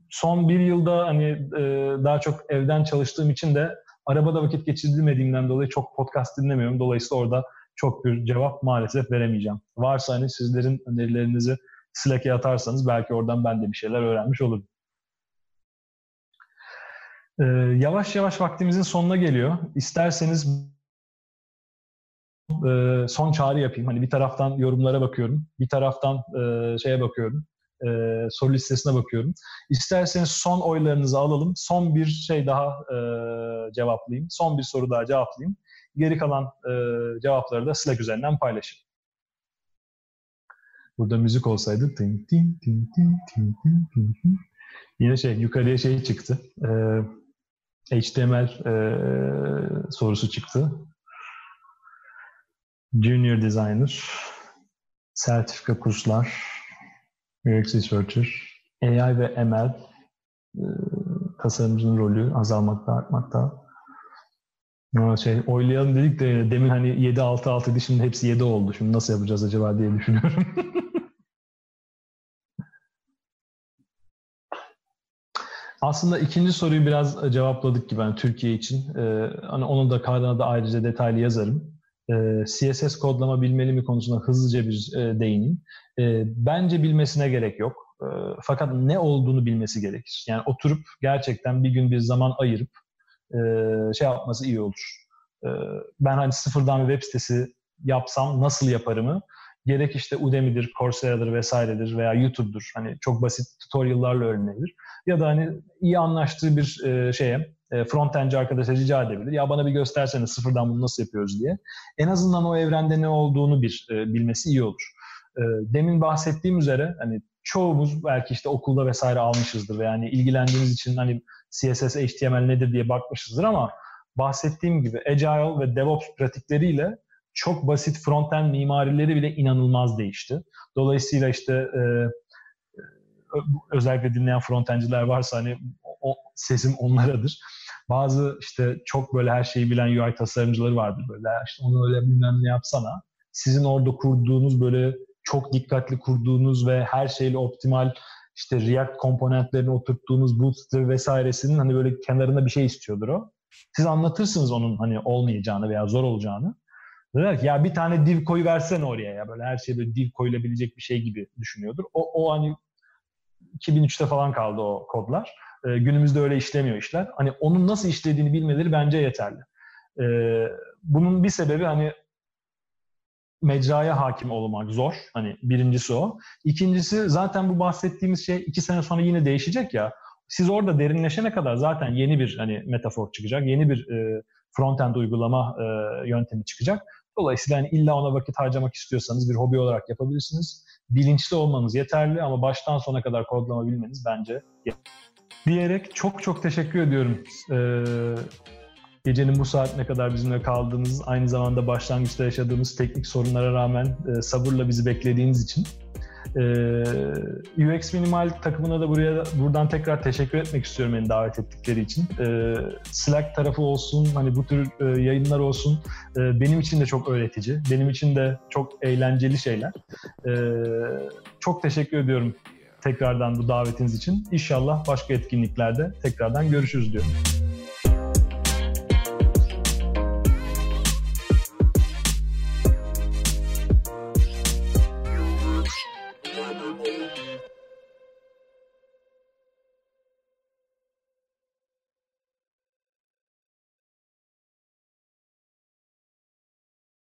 Son bir yılda hani e, daha çok evden çalıştığım için de arabada vakit geçirmediğimden dolayı çok podcast dinlemiyorum. Dolayısıyla orada çok bir cevap maalesef veremeyeceğim. Varsa hani sizlerin önerilerinizi Slack'e atarsanız belki oradan ben de bir şeyler öğrenmiş olurum. Ee, yavaş yavaş vaktimizin sonuna geliyor. İsterseniz e, son çağrı yapayım. Hani bir taraftan yorumlara bakıyorum, bir taraftan e, şeye bakıyorum, e, soru listesine bakıyorum. İsterseniz son oylarınızı alalım. Son bir şey daha e, cevaplayayım. Son bir soru daha cevaplayayım. Geri kalan e, cevapları da Slack üzerinden paylaşın. Burada müzik olsaydı ting ting ting ting ting ting ting Yine şey yukarıya şey çıktı. E, HTML e, sorusu çıktı. Junior Designer, sertifika kurslar, UX Researcher, AI ve ML e, tasarımcının rolü azalmakta, artmakta. Şey oylayalım dedik de demin hani 7-6-6 idi şimdi hepsi 7 oldu. Şimdi nasıl yapacağız acaba diye düşünüyorum. [laughs] Aslında ikinci soruyu biraz cevapladık gibi yani Türkiye için. Ee, hani onu da kardana da ayrıca detaylı yazarım. Ee, CSS kodlama bilmeli mi konusunda hızlıca bir e, değineyim. Ee, bence bilmesine gerek yok. Ee, fakat ne olduğunu bilmesi gerekir. Yani oturup gerçekten bir gün bir zaman ayırıp e, şey yapması iyi olur. E, ben hani sıfırdan bir web sitesi yapsam nasıl yaparımı gerek işte Udemy'dir, Coursera'dır vesairedir veya YouTube'dur. Hani çok basit tutorial'larla öğrenilebilir. Ya da hani iyi anlaştığı bir e, şeye e, frontendci arkadaşa rica edebilir. Ya bana bir göstersene sıfırdan bunu nasıl yapıyoruz diye. En azından o evrende ne olduğunu bir e, bilmesi iyi olur. E, demin bahsettiğim üzere hani çoğumuz belki işte okulda vesaire almışızdır ve yani ilgilendiğimiz için hani CSS, HTML nedir diye bakmışızdır ama bahsettiğim gibi Agile ve DevOps pratikleriyle çok basit frontend mimarileri bile inanılmaz değişti. Dolayısıyla işte e, özellikle dinleyen frontendciler varsa hani o, sesim onlaradır. Bazı işte çok böyle her şeyi bilen UI tasarımcıları vardır böyle işte onu öyle bilmem ne yapsana. Sizin orada kurduğunuz böyle çok dikkatli kurduğunuz ve her şeyle optimal işte React komponentlerini oturttuğunuz Bootstrap vesairesinin hani böyle kenarında bir şey istiyordur o. Siz anlatırsınız onun hani olmayacağını veya zor olacağını. Derler ki ya bir tane div koyu versene oraya ya böyle her şey böyle div koyulabilecek bir şey gibi düşünüyordur. O, o hani 2003'te falan kaldı o kodlar. Ee, günümüzde öyle işlemiyor işler. Hani onun nasıl işlediğini bilmeleri bence yeterli. Ee, bunun bir sebebi hani mecraya hakim olmak zor. Hani birincisi o. İkincisi zaten bu bahsettiğimiz şey iki sene sonra yine değişecek ya. Siz orada derinleşene kadar zaten yeni bir hani metafor çıkacak. Yeni bir e, front-end uygulama e, yöntemi çıkacak. Dolayısıyla hani illa ona vakit harcamak istiyorsanız bir hobi olarak yapabilirsiniz. Bilinçli olmanız yeterli ama baştan sona kadar kodlama bilmeniz bence diyerek çok çok teşekkür ediyorum. Ee, gecenin bu saatine kadar bizimle kaldığınız, aynı zamanda başlangıçta yaşadığımız teknik sorunlara rağmen e, sabırla bizi beklediğiniz için. Ee, UX Minimal takımına da buraya buradan tekrar teşekkür etmek istiyorum beni davet ettikleri için. Ee, Slack tarafı olsun, hani bu tür e, yayınlar olsun e, benim için de çok öğretici. Benim için de çok eğlenceli şeyler. Ee, çok teşekkür ediyorum tekrardan bu davetiniz için. İnşallah başka etkinliklerde tekrardan görüşürüz diyorum.